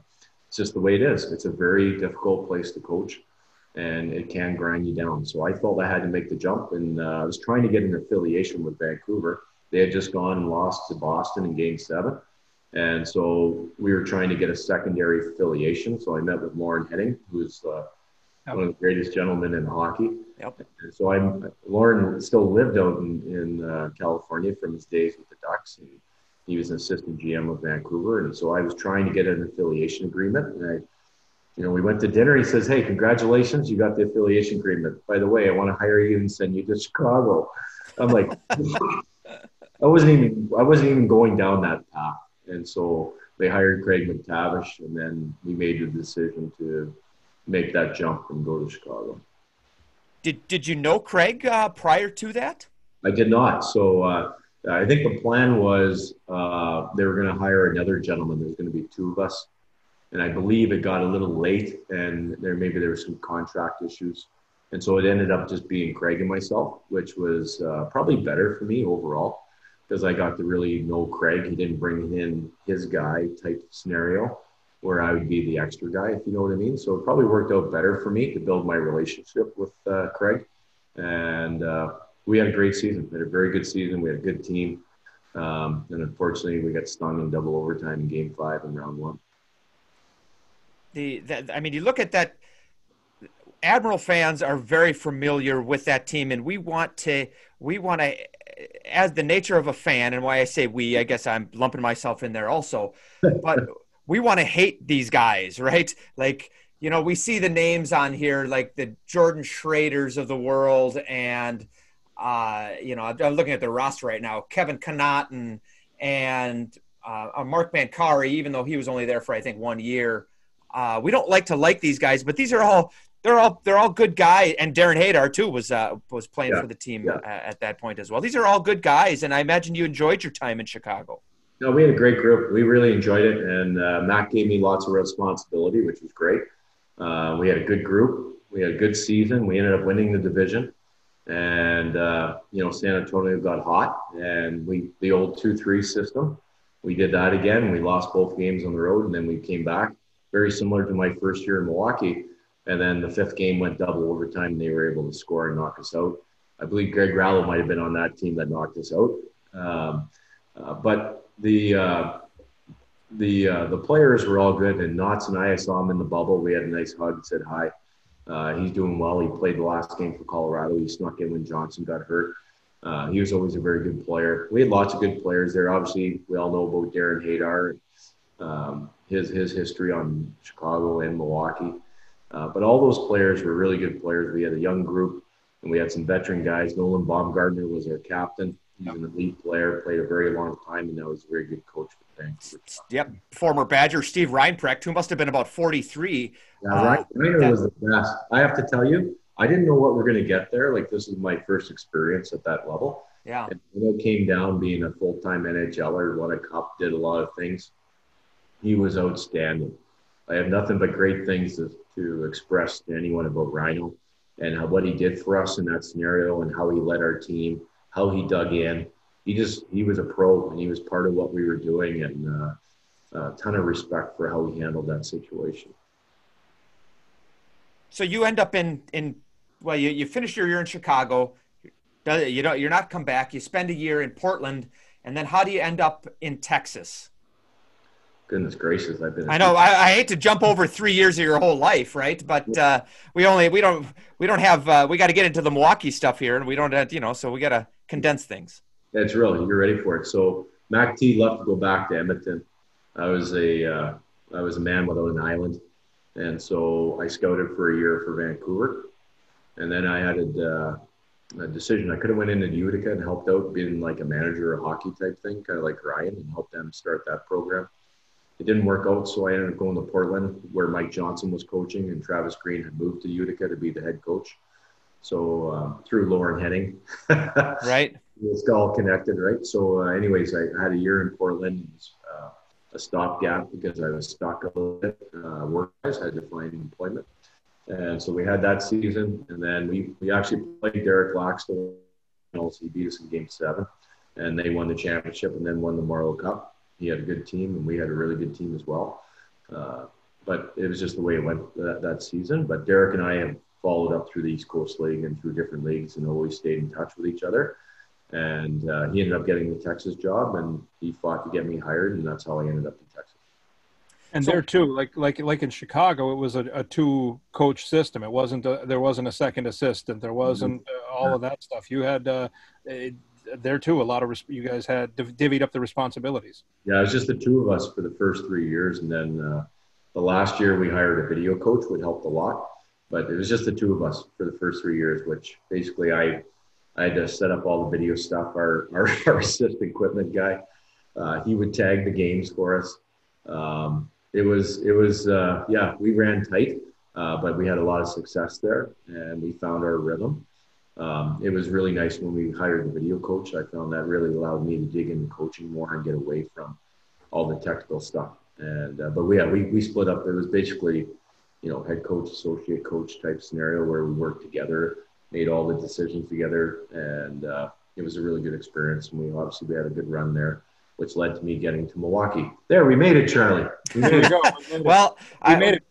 it's just the way it is. It's a very difficult place to coach and it can grind you down. So I felt I had to make the jump, and uh, I was trying to get an affiliation with Vancouver. They had just gone and lost to Boston in Game Seven, and so we were trying to get a secondary affiliation. So I met with Lorne Henning, who's uh, one of the greatest gentlemen in hockey. Yep. And so I'm Lorne still lived out in, in uh, California from his days with the Ducks. And he was an assistant GM of Vancouver, and so I was trying to get an affiliation agreement, and I you know, we went to dinner. He says, "Hey, congratulations, you got the affiliation agreement. By the way, I want to hire you and send you to Chicago." I'm like, I wasn't even I wasn't even going down that path, and so they hired Craig MacTavish and then we made the decision to make that jump and go to Chicago. Did Did you know Craig uh, prior to that? I did not. So uh, I think the plan was uh, they were going to hire another gentleman. There's going to be two of us and I believe it got a little late, and there maybe there were some contract issues, and so it ended up just being Craig and myself, which was uh, probably better for me overall because I got to really know Craig. He didn't bring in his guy type scenario where I would be the extra guy, if you know what I mean. So it probably worked out better for me to build my relationship with uh, Craig, and uh, we had a great season. We had a very good season. We had a good team. Um, and unfortunately, we got stung in double overtime in game five in round one the, the I mean, you look at that. Admiral fans are very familiar with that team, and we want to we want to as the nature of a fan, and why I say we, I guess I'm lumping myself in there also, but we want to hate these guys, right? Like, you know, we see the names on here, like the Jordan Schroeders of the world, and, uh, you know, I'm looking at the roster right now, Kevin Connauton and uh, Mark Mancari, even though he was only there for, I think, one year. Uh, we don't like to like these guys, but these are all they're all they're all good guys. And Darren Haydar too was uh, was playing yeah. for the team yeah. at that point as well. These are all good guys, and I imagine you enjoyed your time in Chicago. No, we had a great group. We really enjoyed it, and uh, Matt gave me lots of responsibility, which was great. Uh, we had a good group. We had a good season. We ended up winning the division. and uh, you know San Antonio got hot, and we the old two three system. We did that again. We lost both games on the road, and then we came back. Very similar to my first year in Milwaukee. And then the fifth game went double overtime, and they were able to score and knock us out. I believe Greg Rallo might have been on that team that knocked us out. Um, uh, but the uh, the uh, the players were all good, and Knots and I, I saw him in the bubble. We had a nice hug, and said hi. Uh, he's doing well. He played the last game for Colorado. He snuck in when Johnson got hurt. Uh, he was always a very good player. We had lots of good players there. Obviously, we all know about Darren Haydar, um, his his history on Chicago and Milwaukee. Uh, but all those players were really good players. We had a young group, and we had some veteran guys. Nolan Baumgartner was our captain. He's an elite player, played a very long time, and now he's a very good coach for Vancouver. Yep, former Badger Steve Reinprecht, who must have been about 43. Yeah, uh, Reiner was the best. I have to tell you, I didn't know what we're going to get there. Like this is my first experience at that level. Yeah. And it came down being a full time NHLer, won a cup, did a lot of things. He was outstanding. I have nothing but great things to, to express to anyone about Rhino and how, what he did for us in that scenario and how he led our team, how he dug in. He just he was a pro and he was part of what we were doing and uh, a ton of respect for how he handled that situation. So you end up in in well, you, you finish your year in Chicago. You don't you're not come back. You spend a year in Portland, and then how do you end up in Texas? Goodness gracious, I've been. I know. I, I, hate to jump over three years of your whole life, right? But uh, we only we don't we don't have uh, we got to get into the Milwaukee stuff here, and we don't have, you know, so we got to condense things. That's really you're ready for it. So Mac T left to go back to Edmonton. I was a uh, I was a man without an island, and so I scouted for a year for Vancouver, and then I had a, a decision. I could have went into Utica and helped out, being like a manager, a hockey type thing, kind of like Ryan, and helped them start that program it didn't work out, so I ended up going to Portland, where Mike Johnston was coaching, and Travis Green had moved to Utica to be the head coach. So uh, through Lorne Henning, right? It's all connected, right? So, uh, anyways, I had a year in Portland, uh, a stopgap because I was stuck a little bit uh, work-wise. I had to find employment, and so we had that season, and then we we actually played Derek Laxdal. He beat us in Game Seven, and they won the championship, and then won the Memorial Cup he had a good team, and we had a really good team as well. Uh, but it was just the way it went that, that season. But Derek and I have followed up through the East Coast League and through different leagues, and always stayed in touch with each other. And uh, he ended up getting the Texas job, and he fought to get me hired, and that's how I ended up in Texas. And so, there too, like like like in Chicago, it was a, a two coach system. It wasn't a, there wasn't a second assistant. There wasn't uh, all of that stuff. You had uh, it, there too, a lot of you guys had divvied up the responsibilities. Yeah, it was just the two of us for the first three years, and then uh, the last year we hired a video coach, which helped a lot. But it was just the two of us for the first three years, which basically I I had to set up all the video stuff. Our our, our assist equipment guy, uh, he would tag the games for us. Um, it was it was uh, yeah, we ran tight, uh, but we had a lot of success there, and we found our rhythm um, it was really nice when we hired the video coach. I found that really allowed me to dig into coaching more and get away from all the technical stuff. And uh, but we, yeah, we we split up. It was basically, you know, head coach, associate coach type scenario where we worked together, made all the decisions together, and uh, it was a really good experience. And we obviously we had a good run there, which led to me getting to Milwaukee. There, we made it, Charlie. We made it. well, we I, made it.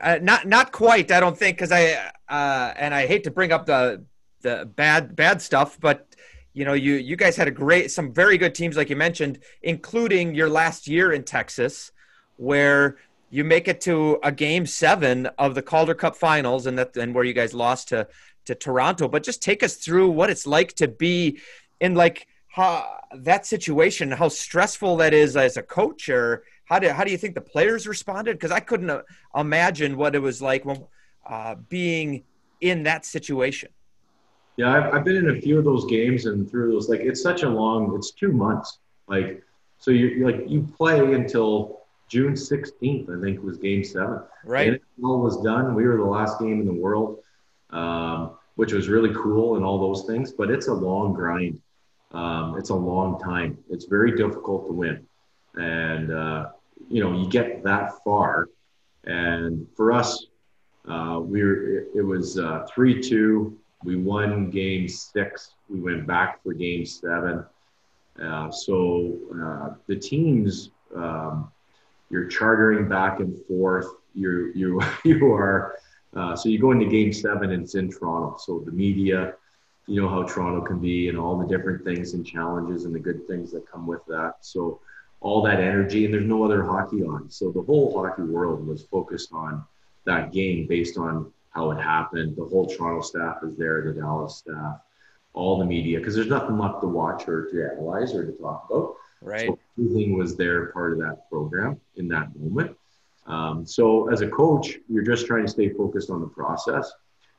Uh, not not quite. I don't think because I uh, and I hate to bring up the the bad bad stuff, but you know you you guys had a great some very good teams like you mentioned, including your last year in Texas, where you make it to a game seven of the Calder Cup Finals, and that and where you guys lost to to Toronto. But just take us through what it's like to be in like how that situation, how stressful that is as a coach, or how do how do you think the players responded? Because I couldn't uh, imagine what it was like when uh, being in that situation. Yeah, I've, I've been in a few of those games and through those. Like, it's such a long. It's two months. Like, so you like you play until June 16th. I think was Game Seven. Right. And all was done. We were the last game in the world, um, which was really cool and all those things. But it's a long grind. Um, it's a long time. It's very difficult to win, and uh, you know you get that far. And for us, uh, we were it, it was uh, three two we won game six. We went back for game seven. Uh, so uh, the teams, um, you're chartering back and forth. You're you you are. Uh, so you go into game seven and it's in Toronto. So the media, you know how Toronto can be and all the different things and challenges and the good things that come with that. So all that energy and there's no other hockey on. So the whole hockey world was focused on that game based on how it happened. The whole Toronto staff is there, the Dallas staff, all the media, because there's nothing left to watch or to analyze or to talk about. Right. So everything was there, part of that program in that moment. Um, so as a coach, you're just trying to stay focused on the process.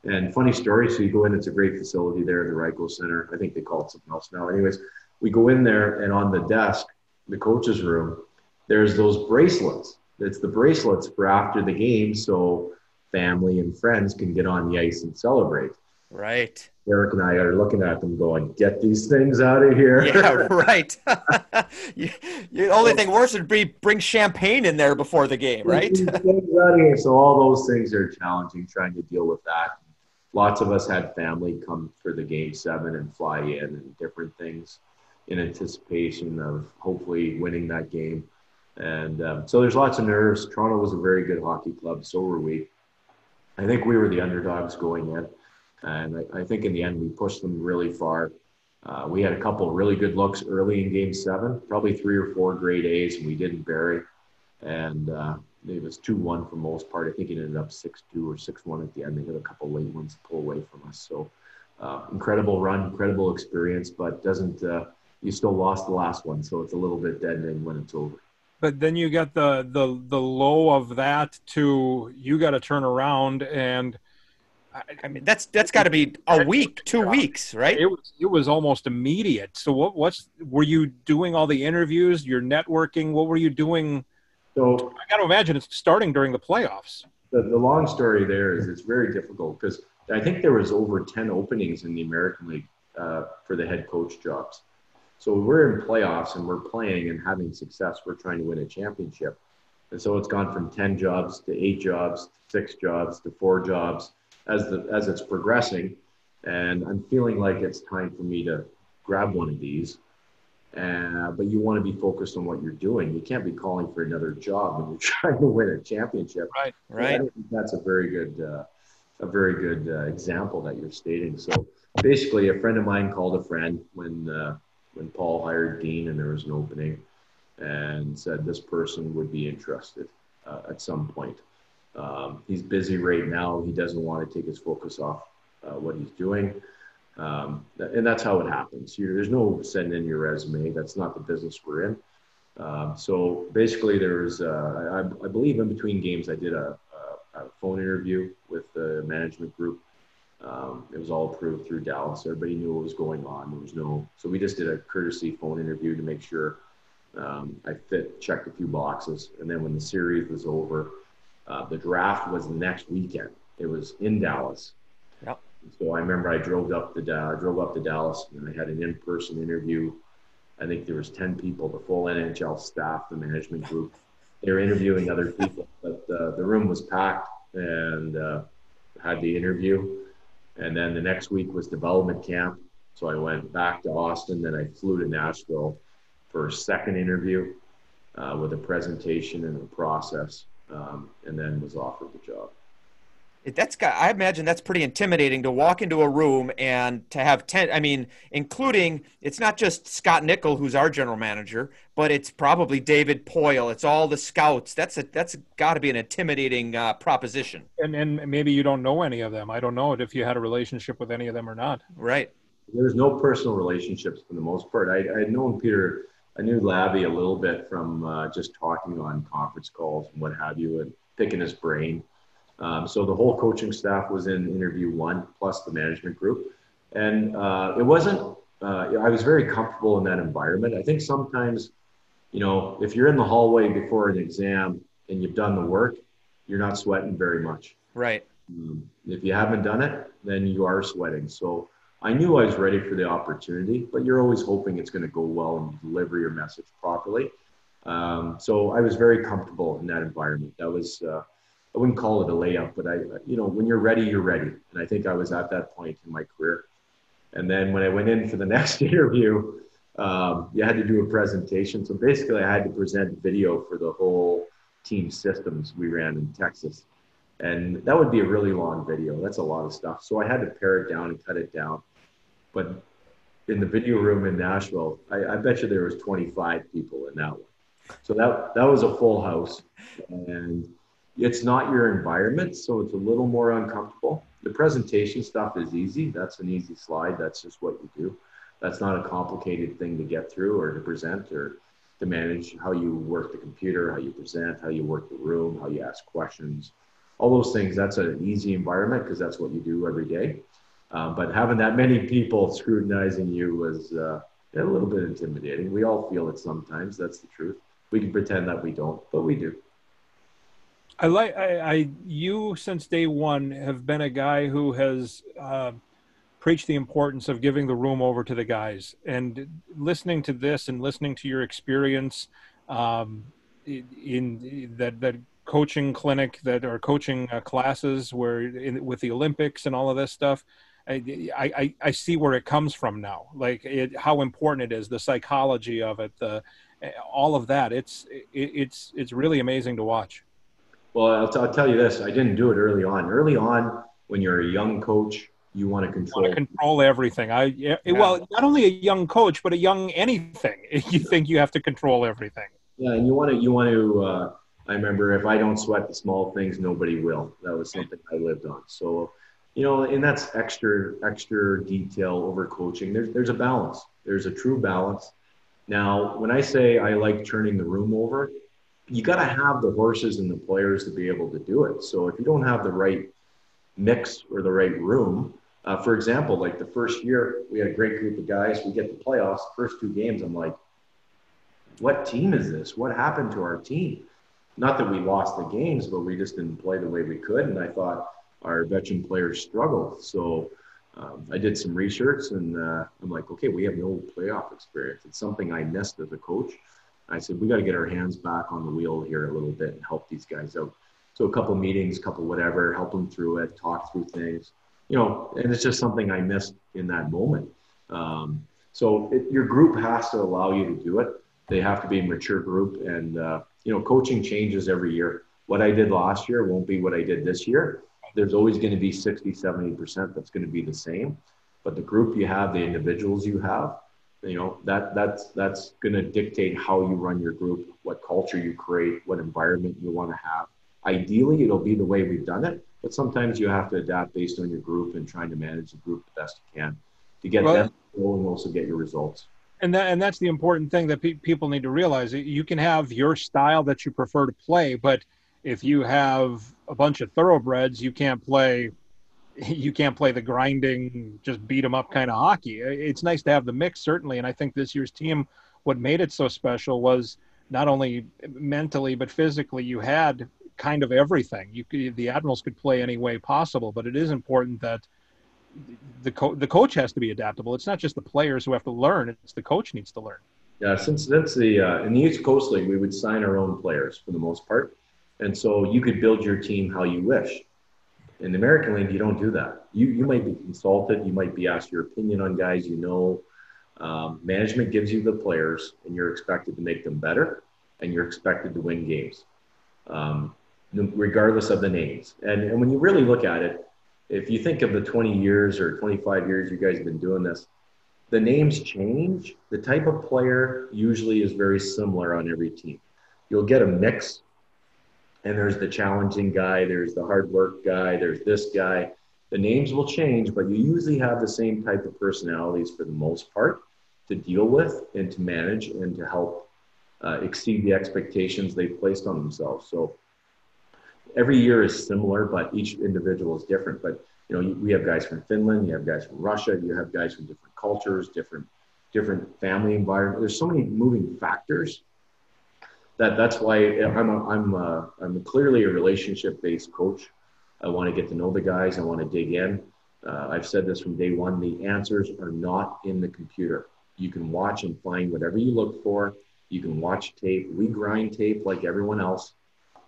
And funny story, so you go in, it's a great facility there, the Ricoh Center. I think they call it something else now. Anyways, we go in there and on the desk, the coach's room, there's those bracelets. It's the bracelets for after the game, so family and friends can get on the ice and celebrate. Right. Eric and I are looking at them going, get these things out of here. Yeah, right. you, the only thing worse would be bring champagne in there before the game, right? out of here. So all those things are challenging trying to deal with that. Lots of us had family come for the game seven and fly in and different things in anticipation of hopefully winning that game. And um, so there's lots of nerves. Toronto was a very good hockey club. So were we. I think we were the underdogs going in. And I, I think in the end, we pushed them really far. Uh, we had a couple really good looks early in game seven, probably three or four great A's, and we didn't bury. And uh, it was 2 1 for most part. I think it ended up 6 2 or 6 1 at the end. They had a couple late ones to pull away from us. So uh, incredible run, incredible experience, but doesn't, uh, you still lost the last one. So it's a little bit deadening when it's over but then you get the the the low of that to you got to turn around and I mean that's that's got to be a week, two weeks, right? It was it was almost immediate. So what what's were you doing all the interviews, your networking? What were you doing? So I got to imagine it's starting during the playoffs. The, the long story there is it's very difficult because I think there was over ten openings in the American League uh, for the head coach jobs. So we're in playoffs and we're playing and having success. We're trying to win a championship. And so it's gone from 10 jobs to eight jobs, to six jobs to four jobs as the as it's progressing. And I'm feeling like it's time for me to grab one of these. Uh, but you want to be focused on what you're doing. You can't be calling for another job when you're trying to win a championship. Right, right. that's a very good, uh, a very good uh, example that you're stating. So basically, a friend of mine called a friend when uh, when Paul hired Dean and there was an opening and said this person would be interested uh, at some point. Um, he's busy right now. He doesn't want to take his focus off uh, what he's doing. Um, and that's how it happens. You're, there's no send in your resume. That's not the business we're in. Um, so basically, there's, uh, I, I, believe in between games, I did a, a, a phone interview with the management group um, it was all approved through Dallas. Everybody knew what was going on. There was no, so we just did a courtesy phone interview to make sure um, I fit, checked a few boxes. And then when the series was over, uh, the draft was the next weekend. It was in Dallas. Yep. So I remember I drove up the I drove up to Dallas and I had an in-person interview. I think there was ten people, the full NHL staff, the management group. They were interviewing other people, but uh, the room was packed and uh, had the interview and then the next week was development camp. So I went back to Austin. Then I flew to Nashville for a second interview uh, with a presentation and a process, um, and then was offered the job that's got i imagine that's pretty intimidating to walk into a room and to have 10 i mean including it's not just scott nichol who's our general manager but it's probably david poile. It's all the scouts. That's a that's got to be an intimidating uh, proposition. And and maybe you don't know any of them. I don't know if you had a relationship with any of them or not. Right. There's no personal relationships for the most part. I i had known peter i knew labby a little bit from uh, just talking on conference calls and what have you and picking his brain um, so the whole coaching staff was in interview one, plus the management group. And uh, it wasn't, uh, I was very comfortable in that environment. I think sometimes, you know, if you're in the hallway before an exam and you've done the work, you're not sweating very much. Right. Um, if you haven't done it, then you are sweating. So I knew I was ready for the opportunity, but you're always hoping it's going to go well and you deliver your message properly. Um, so I was very comfortable in that environment. That was, uh, I wouldn't call it a layup, but I, you know, when you're ready, you're ready. And I think I was at that point in my career. And then when I went in for the next interview, um, you had to do a presentation. So basically, I had to present video for the whole team systems we ran in Texas. And that would be a really long video. That's a lot of stuff. So I had to pare it down and cut it down. But in the video room in Nashville, I, I bet you there was 25 people in that one. So that that was a full house, and it's not your environment, so it's a little more uncomfortable. The presentation stuff is easy. That's an easy slide. That's just what you do. That's not a complicated thing to get through or to present or to manage how you work the computer, how you present, how you work the room, how you ask questions, all those things. That's an easy environment because that's what you do every day. Uh, but having that many people scrutinizing you was uh, a little bit intimidating. We all feel it sometimes. That's the truth. We can pretend that we don't, but we do. I like I, I you since day one have been a guy who has uh, preached the importance of giving the room over to the guys and listening to this and listening to your experience um, in, in that that coaching clinic that are coaching uh, classes where in, with the Olympics and all of this stuff. I, I, I see where it comes from now, like it, how important it is, the psychology of it, the all of that. It's it, it's it's really amazing to watch. Well, I'll, t- I'll tell you this: I didn't do it early on. Early on, when you're a young coach, you want to control want to control everything. I yeah. well, not only a young coach, but a young anything. You think you have to control everything. Yeah, and you want to you want to. Uh, I remember if I don't sweat the small things, nobody will. That was something I lived on. So, you know, and that's extra extra detail over coaching. There's there's a balance. There's a true balance. Now, when I say I like turning the room over, you got to have the horses and the players to be able to do it. So if you don't have the right mix or the right room, uh, for example, like the first year, we had a great group of guys. We get the playoffs, first two games. I'm like, what team is this? What happened to our team? Not that we lost the games, but we just didn't play the way we could. And I thought our veteran players struggled. So um, I did some research and uh, I'm like, okay, we have no playoff experience. It's something I missed as a coach. I said, we got to get our hands back on the wheel here a little bit and help these guys out. So a couple meetings, couple whatever, help them through it, talk through things, you know, and it's just something I missed in that moment. Um, so it, your group has to allow you to do it. They have to be a mature group and, uh, you know, coaching changes every year. What I did last year won't be what I did this year. There's always going to be 60, 70% that's going to be the same. But the group you have, the individuals you have, you know that that's that's going to dictate how you run your group what culture you create what environment you want to have. Ideally it'll be the way we've done it but sometimes you have to adapt based on your group and trying to manage the group the best you can to get well, them and also get your results. And that and that's the important thing that pe- people need to realize. You can have your style that you prefer to play but if you have a bunch of thoroughbreds you can't play you can't play the grinding, just beat them up kind of hockey. It's nice to have the mix, certainly. And I think this year's team, what made it so special was not only mentally but physically. You had kind of everything. You could, the Admirals could play any way possible, but it is important that the co- the coach has to be adaptable. It's not just the players who have to learn; it's the coach needs to learn. Yeah, since since the uh, in the East Coast League, we would sign our own players for the most part, and so you could build your team how you wish. In the American League, you don't do that. You you might be consulted, you might be asked your opinion on guys you know. Um, management gives you the players, and you're expected to make them better, and you're expected to win games, um, regardless of the names. And and when you really look at it, if you think of the 20 years or 25 years you guys have been doing this, the names change. The type of player usually is very similar on every team. You'll get a mix and there's the challenging guy, there's the hard work guy, there's this guy. The names will change, but you usually have the same type of personalities for the most part to deal with and to manage and to help uh, exceed the expectations they've placed on themselves. So every year is similar, but each individual is different. But you know, we have guys from Finland, you have guys from Russia, you have guys from different cultures, different different family environment. There's so many moving factors that that's why I'm a, I'm a, I'm clearly a relationship based coach. I want to get to know the guys. I want to dig in. Uh, I've said this from day one. The answers are not in the computer. You can watch and find whatever you look for. You can watch tape. We grind tape like everyone else,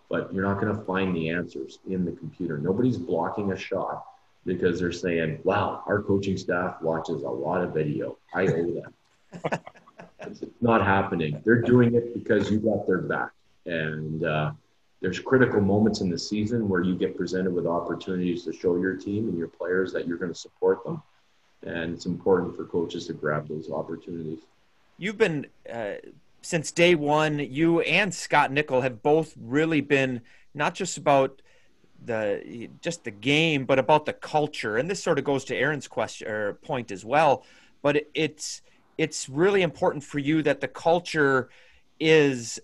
but you're not going to find the answers in the computer. Nobody's blocking a shot because they're saying, wow, our coaching staff watches a lot of video. I owe them. it's not happening. They're doing it because you got their back. And uh, there's critical moments in the season where you get presented with opportunities to show your team and your players that you're going to support them. And it's important for coaches to grab those opportunities. You've been, uh, since day one, you and Scott Nichol have both really been not just about the just the game, but about the culture. And this sort of goes to Aaron's question or point as well. But it's it's really important for you that the culture is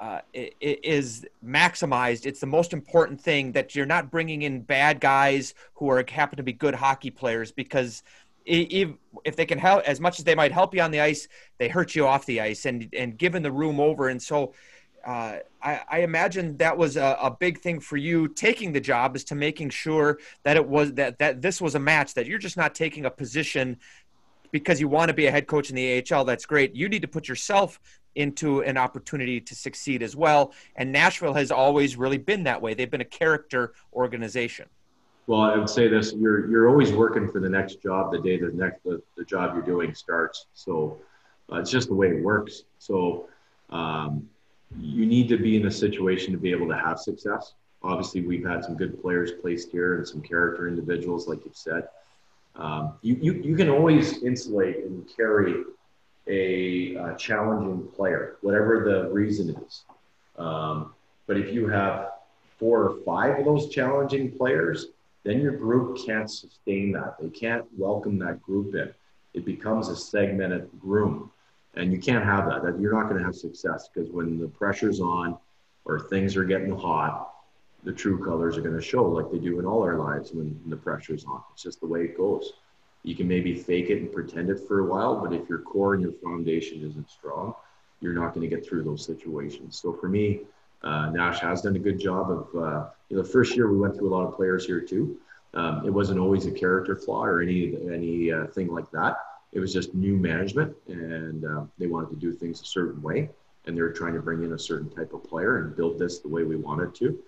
uh, is maximized. It's the most important thing that you're not bringing in bad guys who are happen to be good hockey players because if, if they can help as much as they might help you on the ice, they hurt you off the ice and and giving the room over. And so uh, I, I, imagine that was a, a, big thing for you taking the job is to making sure that it was that that this was a match that you're just not taking a position because you want to be a head coach in the AHL. That's great. You need to put yourself into an opportunity to succeed as well. And Nashville has always really been that way. They've been a character organization. Well, I would say this: you're you're always working for the next job the day the next the, the job you're doing starts. So uh, it's just the way it works. So. Um, you need to be in a situation to be able to have success. Obviously, we've had some good players placed here and some character individuals, like you've said. Um, you, you, you can always insulate and carry a, a challenging player, whatever the reason is. Um, but if you have four or five of those challenging players, then your group can't sustain that. They can't welcome that group in. It becomes a segmented room. And you can't have that you're not going to have success because when the pressure's on or things are getting hot, the true colors are going to show like they do in all our lives when the pressure's on. It's just the way it goes. You can maybe fake it and pretend it for a while, but if your core and your foundation isn't strong, you're not going to get through those situations. So for me, uh, Nash has done a good job of, uh, you know, the first year we went through a lot of players here too. Um, it wasn't always a character flaw or any any uh, thing like that it was just new management and uh, they wanted to do things a certain way and they were trying to bring in a certain type of player and build this the way we wanted to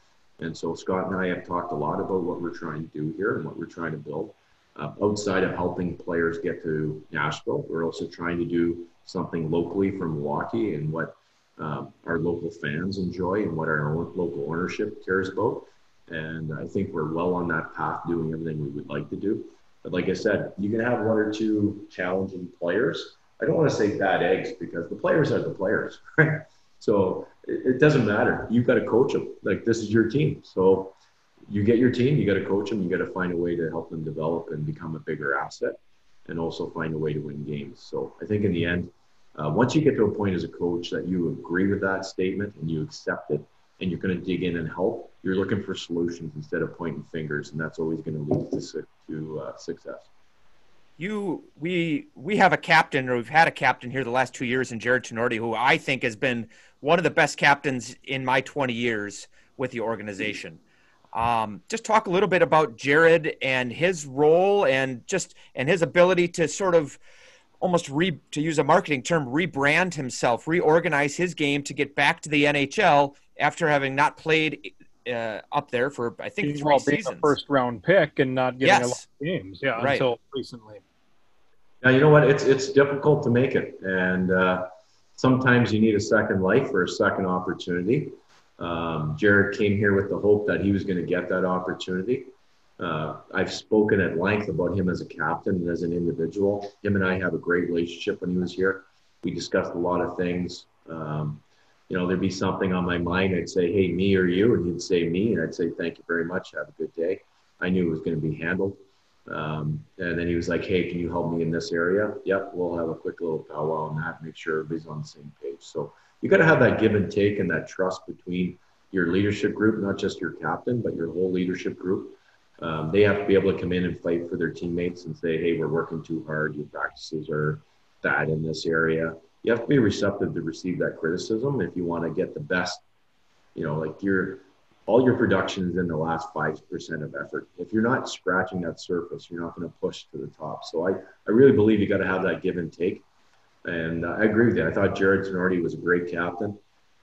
and so scott and i have talked a lot about what we're trying to do here and what we're trying to build uh, outside of helping players get to nashville we're also trying to do something locally from milwaukee and what um, our local fans enjoy and what our local ownership cares about and i think we're well on that path doing everything we would like to do but like I said, you can have one or two challenging players. I don't want to say bad eggs because the players are the players, right? So it, it doesn't matter. You've got to coach them. Like this is your team. So you get your team, you got to coach them, you got to find a way to help them develop and become a bigger asset and also find a way to win games. So I think in the end, uh, once you get to a point as a coach that you agree with that statement and you accept it, and you're going to dig in and help, you're looking for solutions instead of pointing fingers, and that's always going to lead to, to uh, success. You, we, we have a captain, or we've had a captain here the last two years in Jared Tinordi, who I think has been one of the best captains in my 20 years with the organization. Um, just talk a little bit about Jared and his role, and just and his ability to sort of almost re to use a marketing term rebrand himself reorganize his game to get back to the nhl after having not played uh, up there for I think three well, being seasons. a first round pick and not getting yes. a lot of games, yeah, right. until recently. Now you know what? It's it's difficult to make it, and uh, sometimes you need a second life or a second opportunity. Um, Jared came here with the hope that he was going to get that opportunity. Uh, I've spoken at length about him as a captain and as an individual. Him and I have a great relationship when he was here. We discussed a lot of things. Um, you know, there'd be something on my mind. I'd say, hey, me or you? And he'd say me. And I'd say, thank you very much. Have a good day. I knew it was going to be handled. Um, and then he was like, hey, can you help me in this area? Yep, we'll have a quick little powwow on that, make sure everybody's on the same page. So you got to have that give and take and that trust between your leadership group, not just your captain, but your whole leadership group. Um, they have to be able to come in and fight for their teammates and say, hey, we're working too hard. Your practices are bad in this area you have to be receptive to receive that criticism if you want to get the best you know like your all your production is in the last 5% of effort. If you're not scratching that surface you're not going to push to the top. So i i really believe you got to have that give and take. And uh, i agree with you. I thought jared Tinordi was a great captain.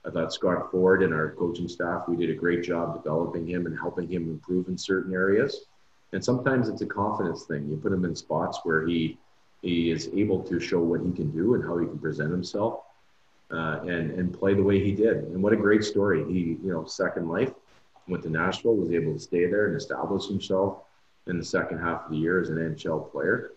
I thought Scott Ford and our coaching staff, we did a great job developing him and helping him improve in certain areas. And sometimes it's a confidence thing. You put him in spots where he he is able to show what he can do and how he can present himself, uh, and and play the way he did. And what a great story! He you know second life went to Nashville, was able to stay there and establish himself in the second half of the year as an NHL player.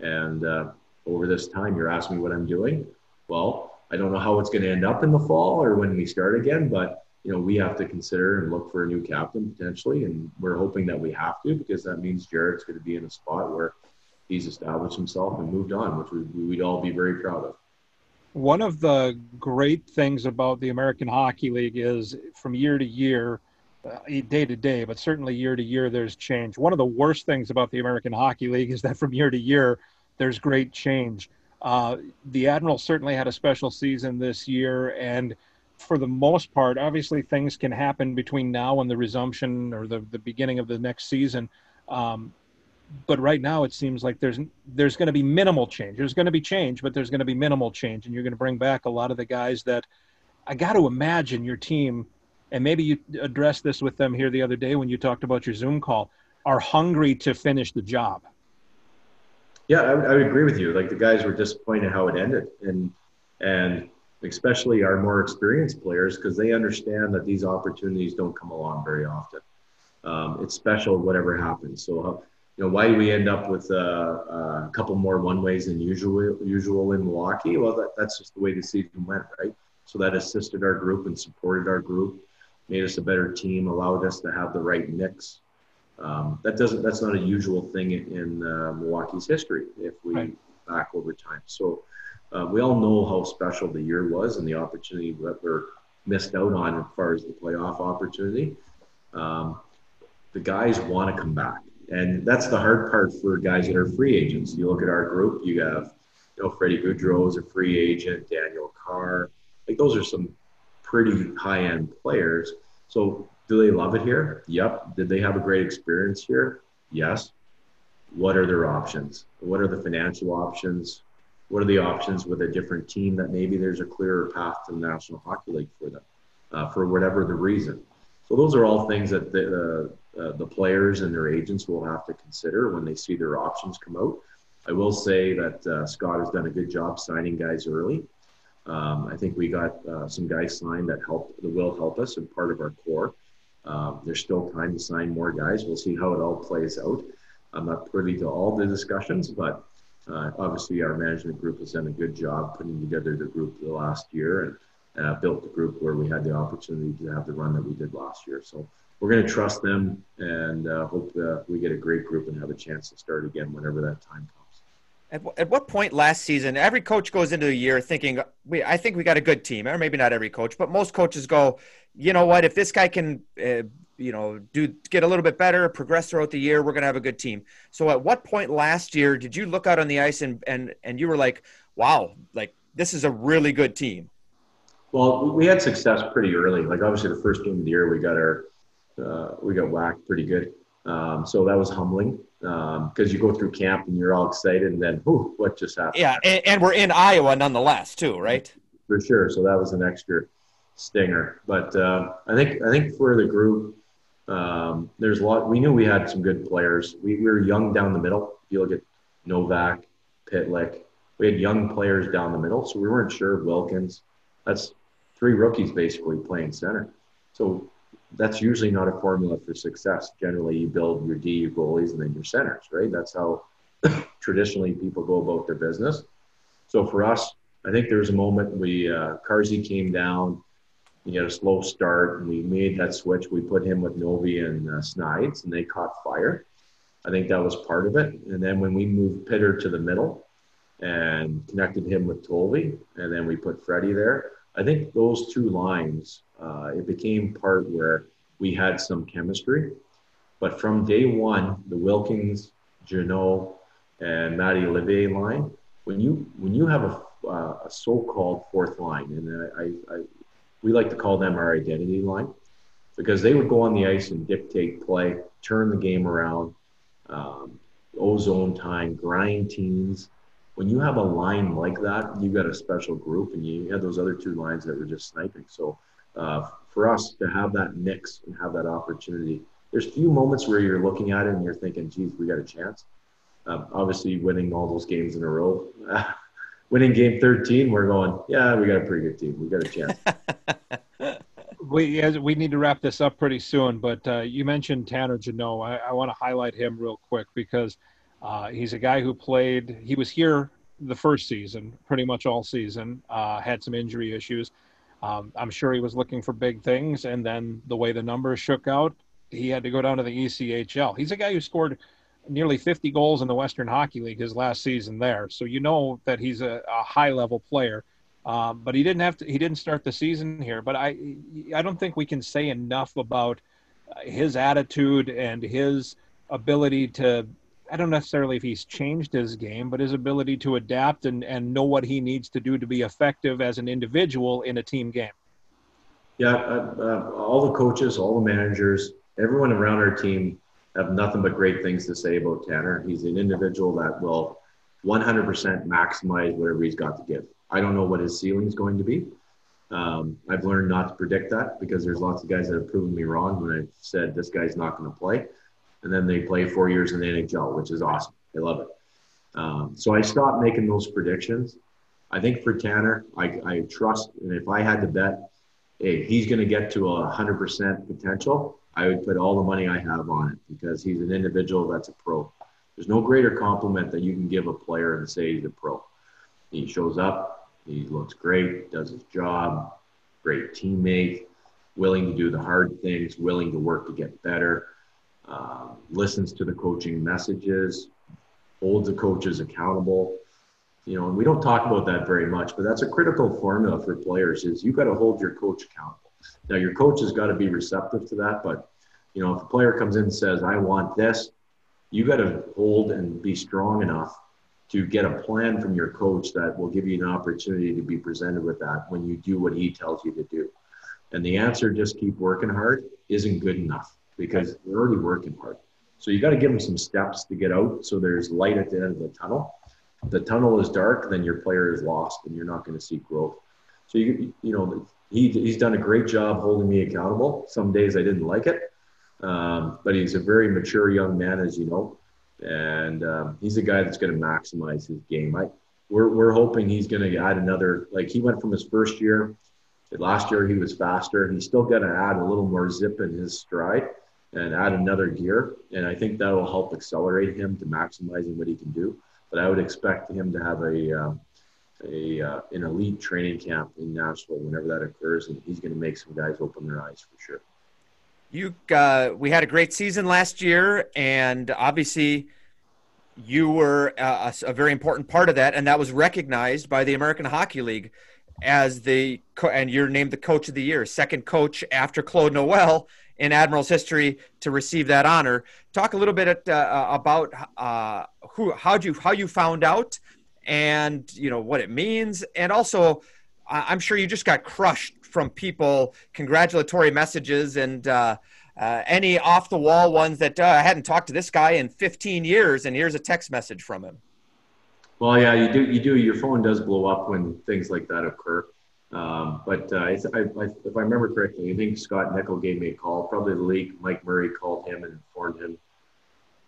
And uh, over this time, you're asking me what I'm doing. Well, I don't know how it's going to end up in the fall or when we start again, but you know we have to consider and look for a new captain potentially, and we're hoping that we have to because that means Jared's going to be in a spot where he's established himself and moved on, which we, we'd all be very proud of. One of the great things about the American Hockey League is from year to year, uh, day to day, but certainly year to year, there's change. One of the worst things about the American Hockey League is that from year to year, there's great change. Uh, the Admirals certainly had a special season this year, and for the most part, obviously things can happen between now and the resumption or the, the beginning of the next season. Um, but right now, it seems like there's there's going to be minimal change. There's going to be change, but there's going to be minimal change, and you're going to bring back a lot of the guys that I got to imagine your team and maybe you addressed this with them here the other day when you talked about your Zoom call, are hungry to finish the job. Yeah, I, I would agree with you. Like the guys were disappointed how it ended, and and especially our more experienced players because they understand that these opportunities don't come along very often. Um, it's special whatever happens. So, you know, why do we end up with uh, uh, a couple more one ways than usual usual in Milwaukee? Well, that, that's just the way the season went, right? So that assisted our group and supported our group made us a better team, allowed us to have the right mix. Um, that doesn't. That's not a usual thing in, in uh, Milwaukee's history. If we right. back over time, so uh, we all know how special the year was and the opportunity that we're missed out on as far as the playoff opportunity. Um, the guys want to come back, and that's the hard part for guys that are free agents. You look at our group. You have, you know, Freddie Gaudreau is a free agent. Daniel Carr. Like those are some pretty high end players. So, do they love it here? Yep. Did they have a great experience here? Yes. What are their options? What are the financial options? What are the options with a different team that maybe there's a clearer path to the National Hockey League for them, uh, for whatever the reason? So those are all things that the uh, uh, the players and their agents will have to consider when they see their options come out. I will say that uh, Scott has done a good job signing guys early. Um, I think we got uh, some guys signed that help that will help us and part of our core. Um, there's still time to sign more guys. We'll see how it all plays out. I'm not privy to all the discussions, but uh, obviously our management group has done a good job putting together the group the last year and uh, built the group where we had the opportunity to have the run that we did last year. So we're going to trust them and uh, hope that we get a great group and have a chance to start again whenever that time comes. At, at what point last season, every coach goes into the year thinking, we, I think we got a good team, or maybe not every coach, but most coaches go, you know what, if this guy can, uh, you know, do get a little bit better, progress throughout the year, we're going to have a good team. So at what point last year did you look out on the ice and, and, and you were like, wow, like this is a really good team? Well, we had success pretty early. Like obviously the first game of the year, we got our, uh, we got whacked pretty good. Um, so that was humbling because um, you go through camp and you're all excited, and then, whew, what just happened? Yeah, and, and, we're in Iowa nonetheless, too, right? For sure. So that was an extra stinger. But uh, I think I think for the group, um, there's a lot. We knew we had some good players. We, we were young down the middle. If you look at Novak, Pitlick, we had young players down the middle, so we weren't sure Wilkins. That's three rookies basically playing center. So that's usually not a formula for success. Generally, you build your D, your goalies, and then your centers, right? That's how traditionally people go about their business. So for us, I think there was a moment we uh, came down. He had a slow start, and we made that switch. We put him with Novi and uh, Snides, and they caught fire. I think that was part of it. And then when we moved Pitter to the middle and connected him with Tolvey, and then we put Freddie there, I think those two lines, uh, it became part where we had some chemistry. But from day one, the Wilkins, Jeannot, and Matty Olivier line, when you when you have a, uh, a so-called fourth line, and I, I, we like to call them our identity line, because they would go on the ice and dictate play, turn the game around, um, ozone time, grind teams, when you have a line like that, you've got a special group, and you had those other two lines that were just sniping. So uh, for us to have that mix and have that opportunity, there's few moments where you're looking at it and you're thinking, "Geez, we got a chance." Um, obviously, winning all those games in a row, winning game 13, we're going, "Yeah, we got a pretty good team. We got a chance." we we need to wrap this up pretty soon, but uh, you mentioned Tanner Jeannot. I, I want to highlight him real quick because uh, he's a guy who played. He was here the first season, pretty much all season. Uh, had some injury issues. Um, I'm sure he was looking for big things, and then the way the numbers shook out, he had to go down to the ECHL. He's a guy who scored nearly 50 goals in the Western Hockey League his last season there, so you know that he's a, a high level player. Um, but he didn't have to. He didn't start the season here. But I, I don't think we can say enough about his attitude and his ability to I don't necessarily if he's changed his game, but his ability to adapt and, and know what he needs to do to be effective as an individual in a team game. Yeah, uh, uh, all the coaches, all the managers, everyone around our team have nothing but great things to say about Tanner. He's an individual that will 100% maximize whatever he's got to give. I don't know what his ceiling is going to be. Um, I've learned not to predict that because there's lots of guys that have proven me wrong when I've said this guy's not going to play and then they play four years in the NHL, which is awesome. I love it. Um, so I stopped making those predictions. I think for Tanner, I, I trust, and if I had to bet, hey, he's going to get to a 100% potential, I would put all the money I have on it because he's an individual that's a pro. There's no greater compliment that you can give a player and say he's a pro. He shows up, he looks great, does his job, great teammate, willing to do the hard things, willing to work to get better uh, listens to the coaching messages, holds the coaches accountable. You know, and we don't talk about that very much, but that's a critical formula for players is you got to hold your coach accountable. Now your coach has got to be receptive to that, but you know, if a player comes in and says, I want this, you got to hold and be strong enough to get a plan from your coach that will give you an opportunity to be presented with that when you do what he tells you to do. And the answer, just keep working hard, isn't good enough because they're already working hard. So you got to give them some steps to get out so there's light at the end of the tunnel. If the tunnel is dark, then your player is lost and you're not going to see growth. So you you know he he's done a great job holding me accountable. Some days I didn't like it, um, but he's a very mature young man, as you know, and um, he's a guy that's going to maximize his game. I we're we're hoping he's going to add another. Like he went from his first year. Last year he was faster. And he's still going to add a little more zip in his stride and add another gear. And I think that will help accelerate him to maximizing what he can do. But I would expect him to have a, uh, a uh, an elite training camp in Nashville whenever that occurs, and he's going to make some guys open their eyes for sure. You, uh, we had a great season last year, and obviously, you were a, a very important part of that, and that was recognized by the American Hockey League as the and you're named the coach of the year, second coach after Claude Noel in Admiral's history to receive that honor. Talk a little bit uh, uh about uh, who, how you, how you found out, and you know what it means, and also I'm sure you just got crushed from people congratulatory messages and. Uh, uh, any off the wall ones that uh, I hadn't talked to this guy in 15 years, and here's a text message from him. Well, yeah, you do. You do. Your phone does blow up when things like that occur. Um, but uh, I, I, if I remember correctly, I think Scott Nichol gave me a call. Probably the league, Mike Murray called him and informed him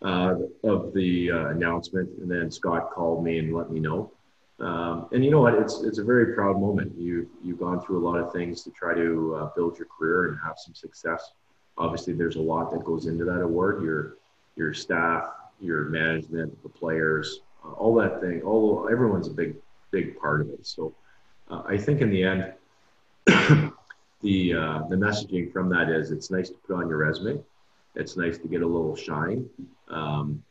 uh, of the uh, announcement, and then Scott called me and let me know. Um, and you know what? It's it's a very proud moment. You you've gone through a lot of things to try to uh, build your career and have some success. Obviously, there's a lot that goes into that award. Your your staff, your management, the players, uh, all that thing. All everyone's a big big part of it. So uh, I think in the end, the uh, the messaging from that is it's nice to put on your resume. It's nice to get a little shine. Um,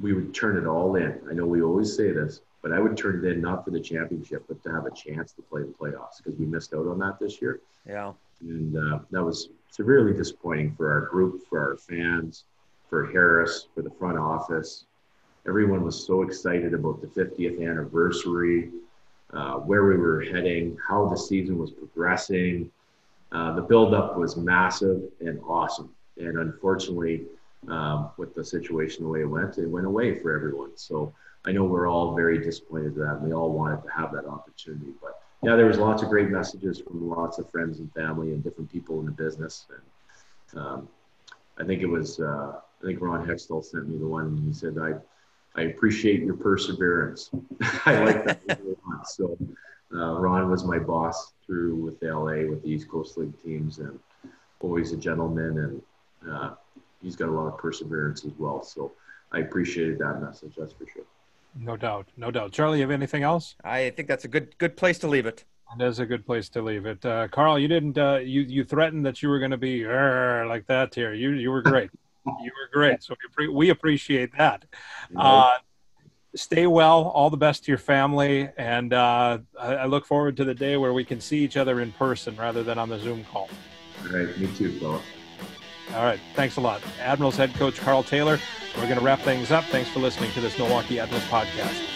we would turn it all in. I know we always say this, but I would turn it in not for the championship, but to have a chance to play the playoffs because we missed out on that this year. Yeah, and uh, that was severely disappointing for our group, for our fans, for Harris, for the front office. Everyone was so excited about the 50th anniversary uh, where we were heading, how the season was progressing. Uh, the buildup was massive and awesome. And unfortunately, um, with the situation the way it went, it went away for everyone. So I know we're all very disappointed that, we all wanted to have that opportunity. But yeah, there was lots of great messages from lots of friends and family and different people in the business. And um, I think it was, uh, I think Ron Hextall sent me the one. He said, "I, I appreciate your perseverance." I like that So uh, Ron was my boss through with LA with the East Coast League teams, and always a gentleman, and uh, he's got a lot of perseverance as well. So I appreciated that message. That's for sure. No doubt, no doubt. Charlie, you have anything else? I think that's a good good place to leave it. That is a good place to leave it. Uh, Karl, you didn't uh, you you threatened that you were going to be like that here. You you were great. you were great. So we, we appreciate that. Uh, stay well. All the best to your family, and uh, I, I, look forward to the day where we can see each other in person rather than on the Zoom call. All right, me too, Philip. All right, thanks a lot, Admirals head coach Karl Taylor. We're going to wrap things up. Thanks for listening to this Milwaukee Admirals podcast.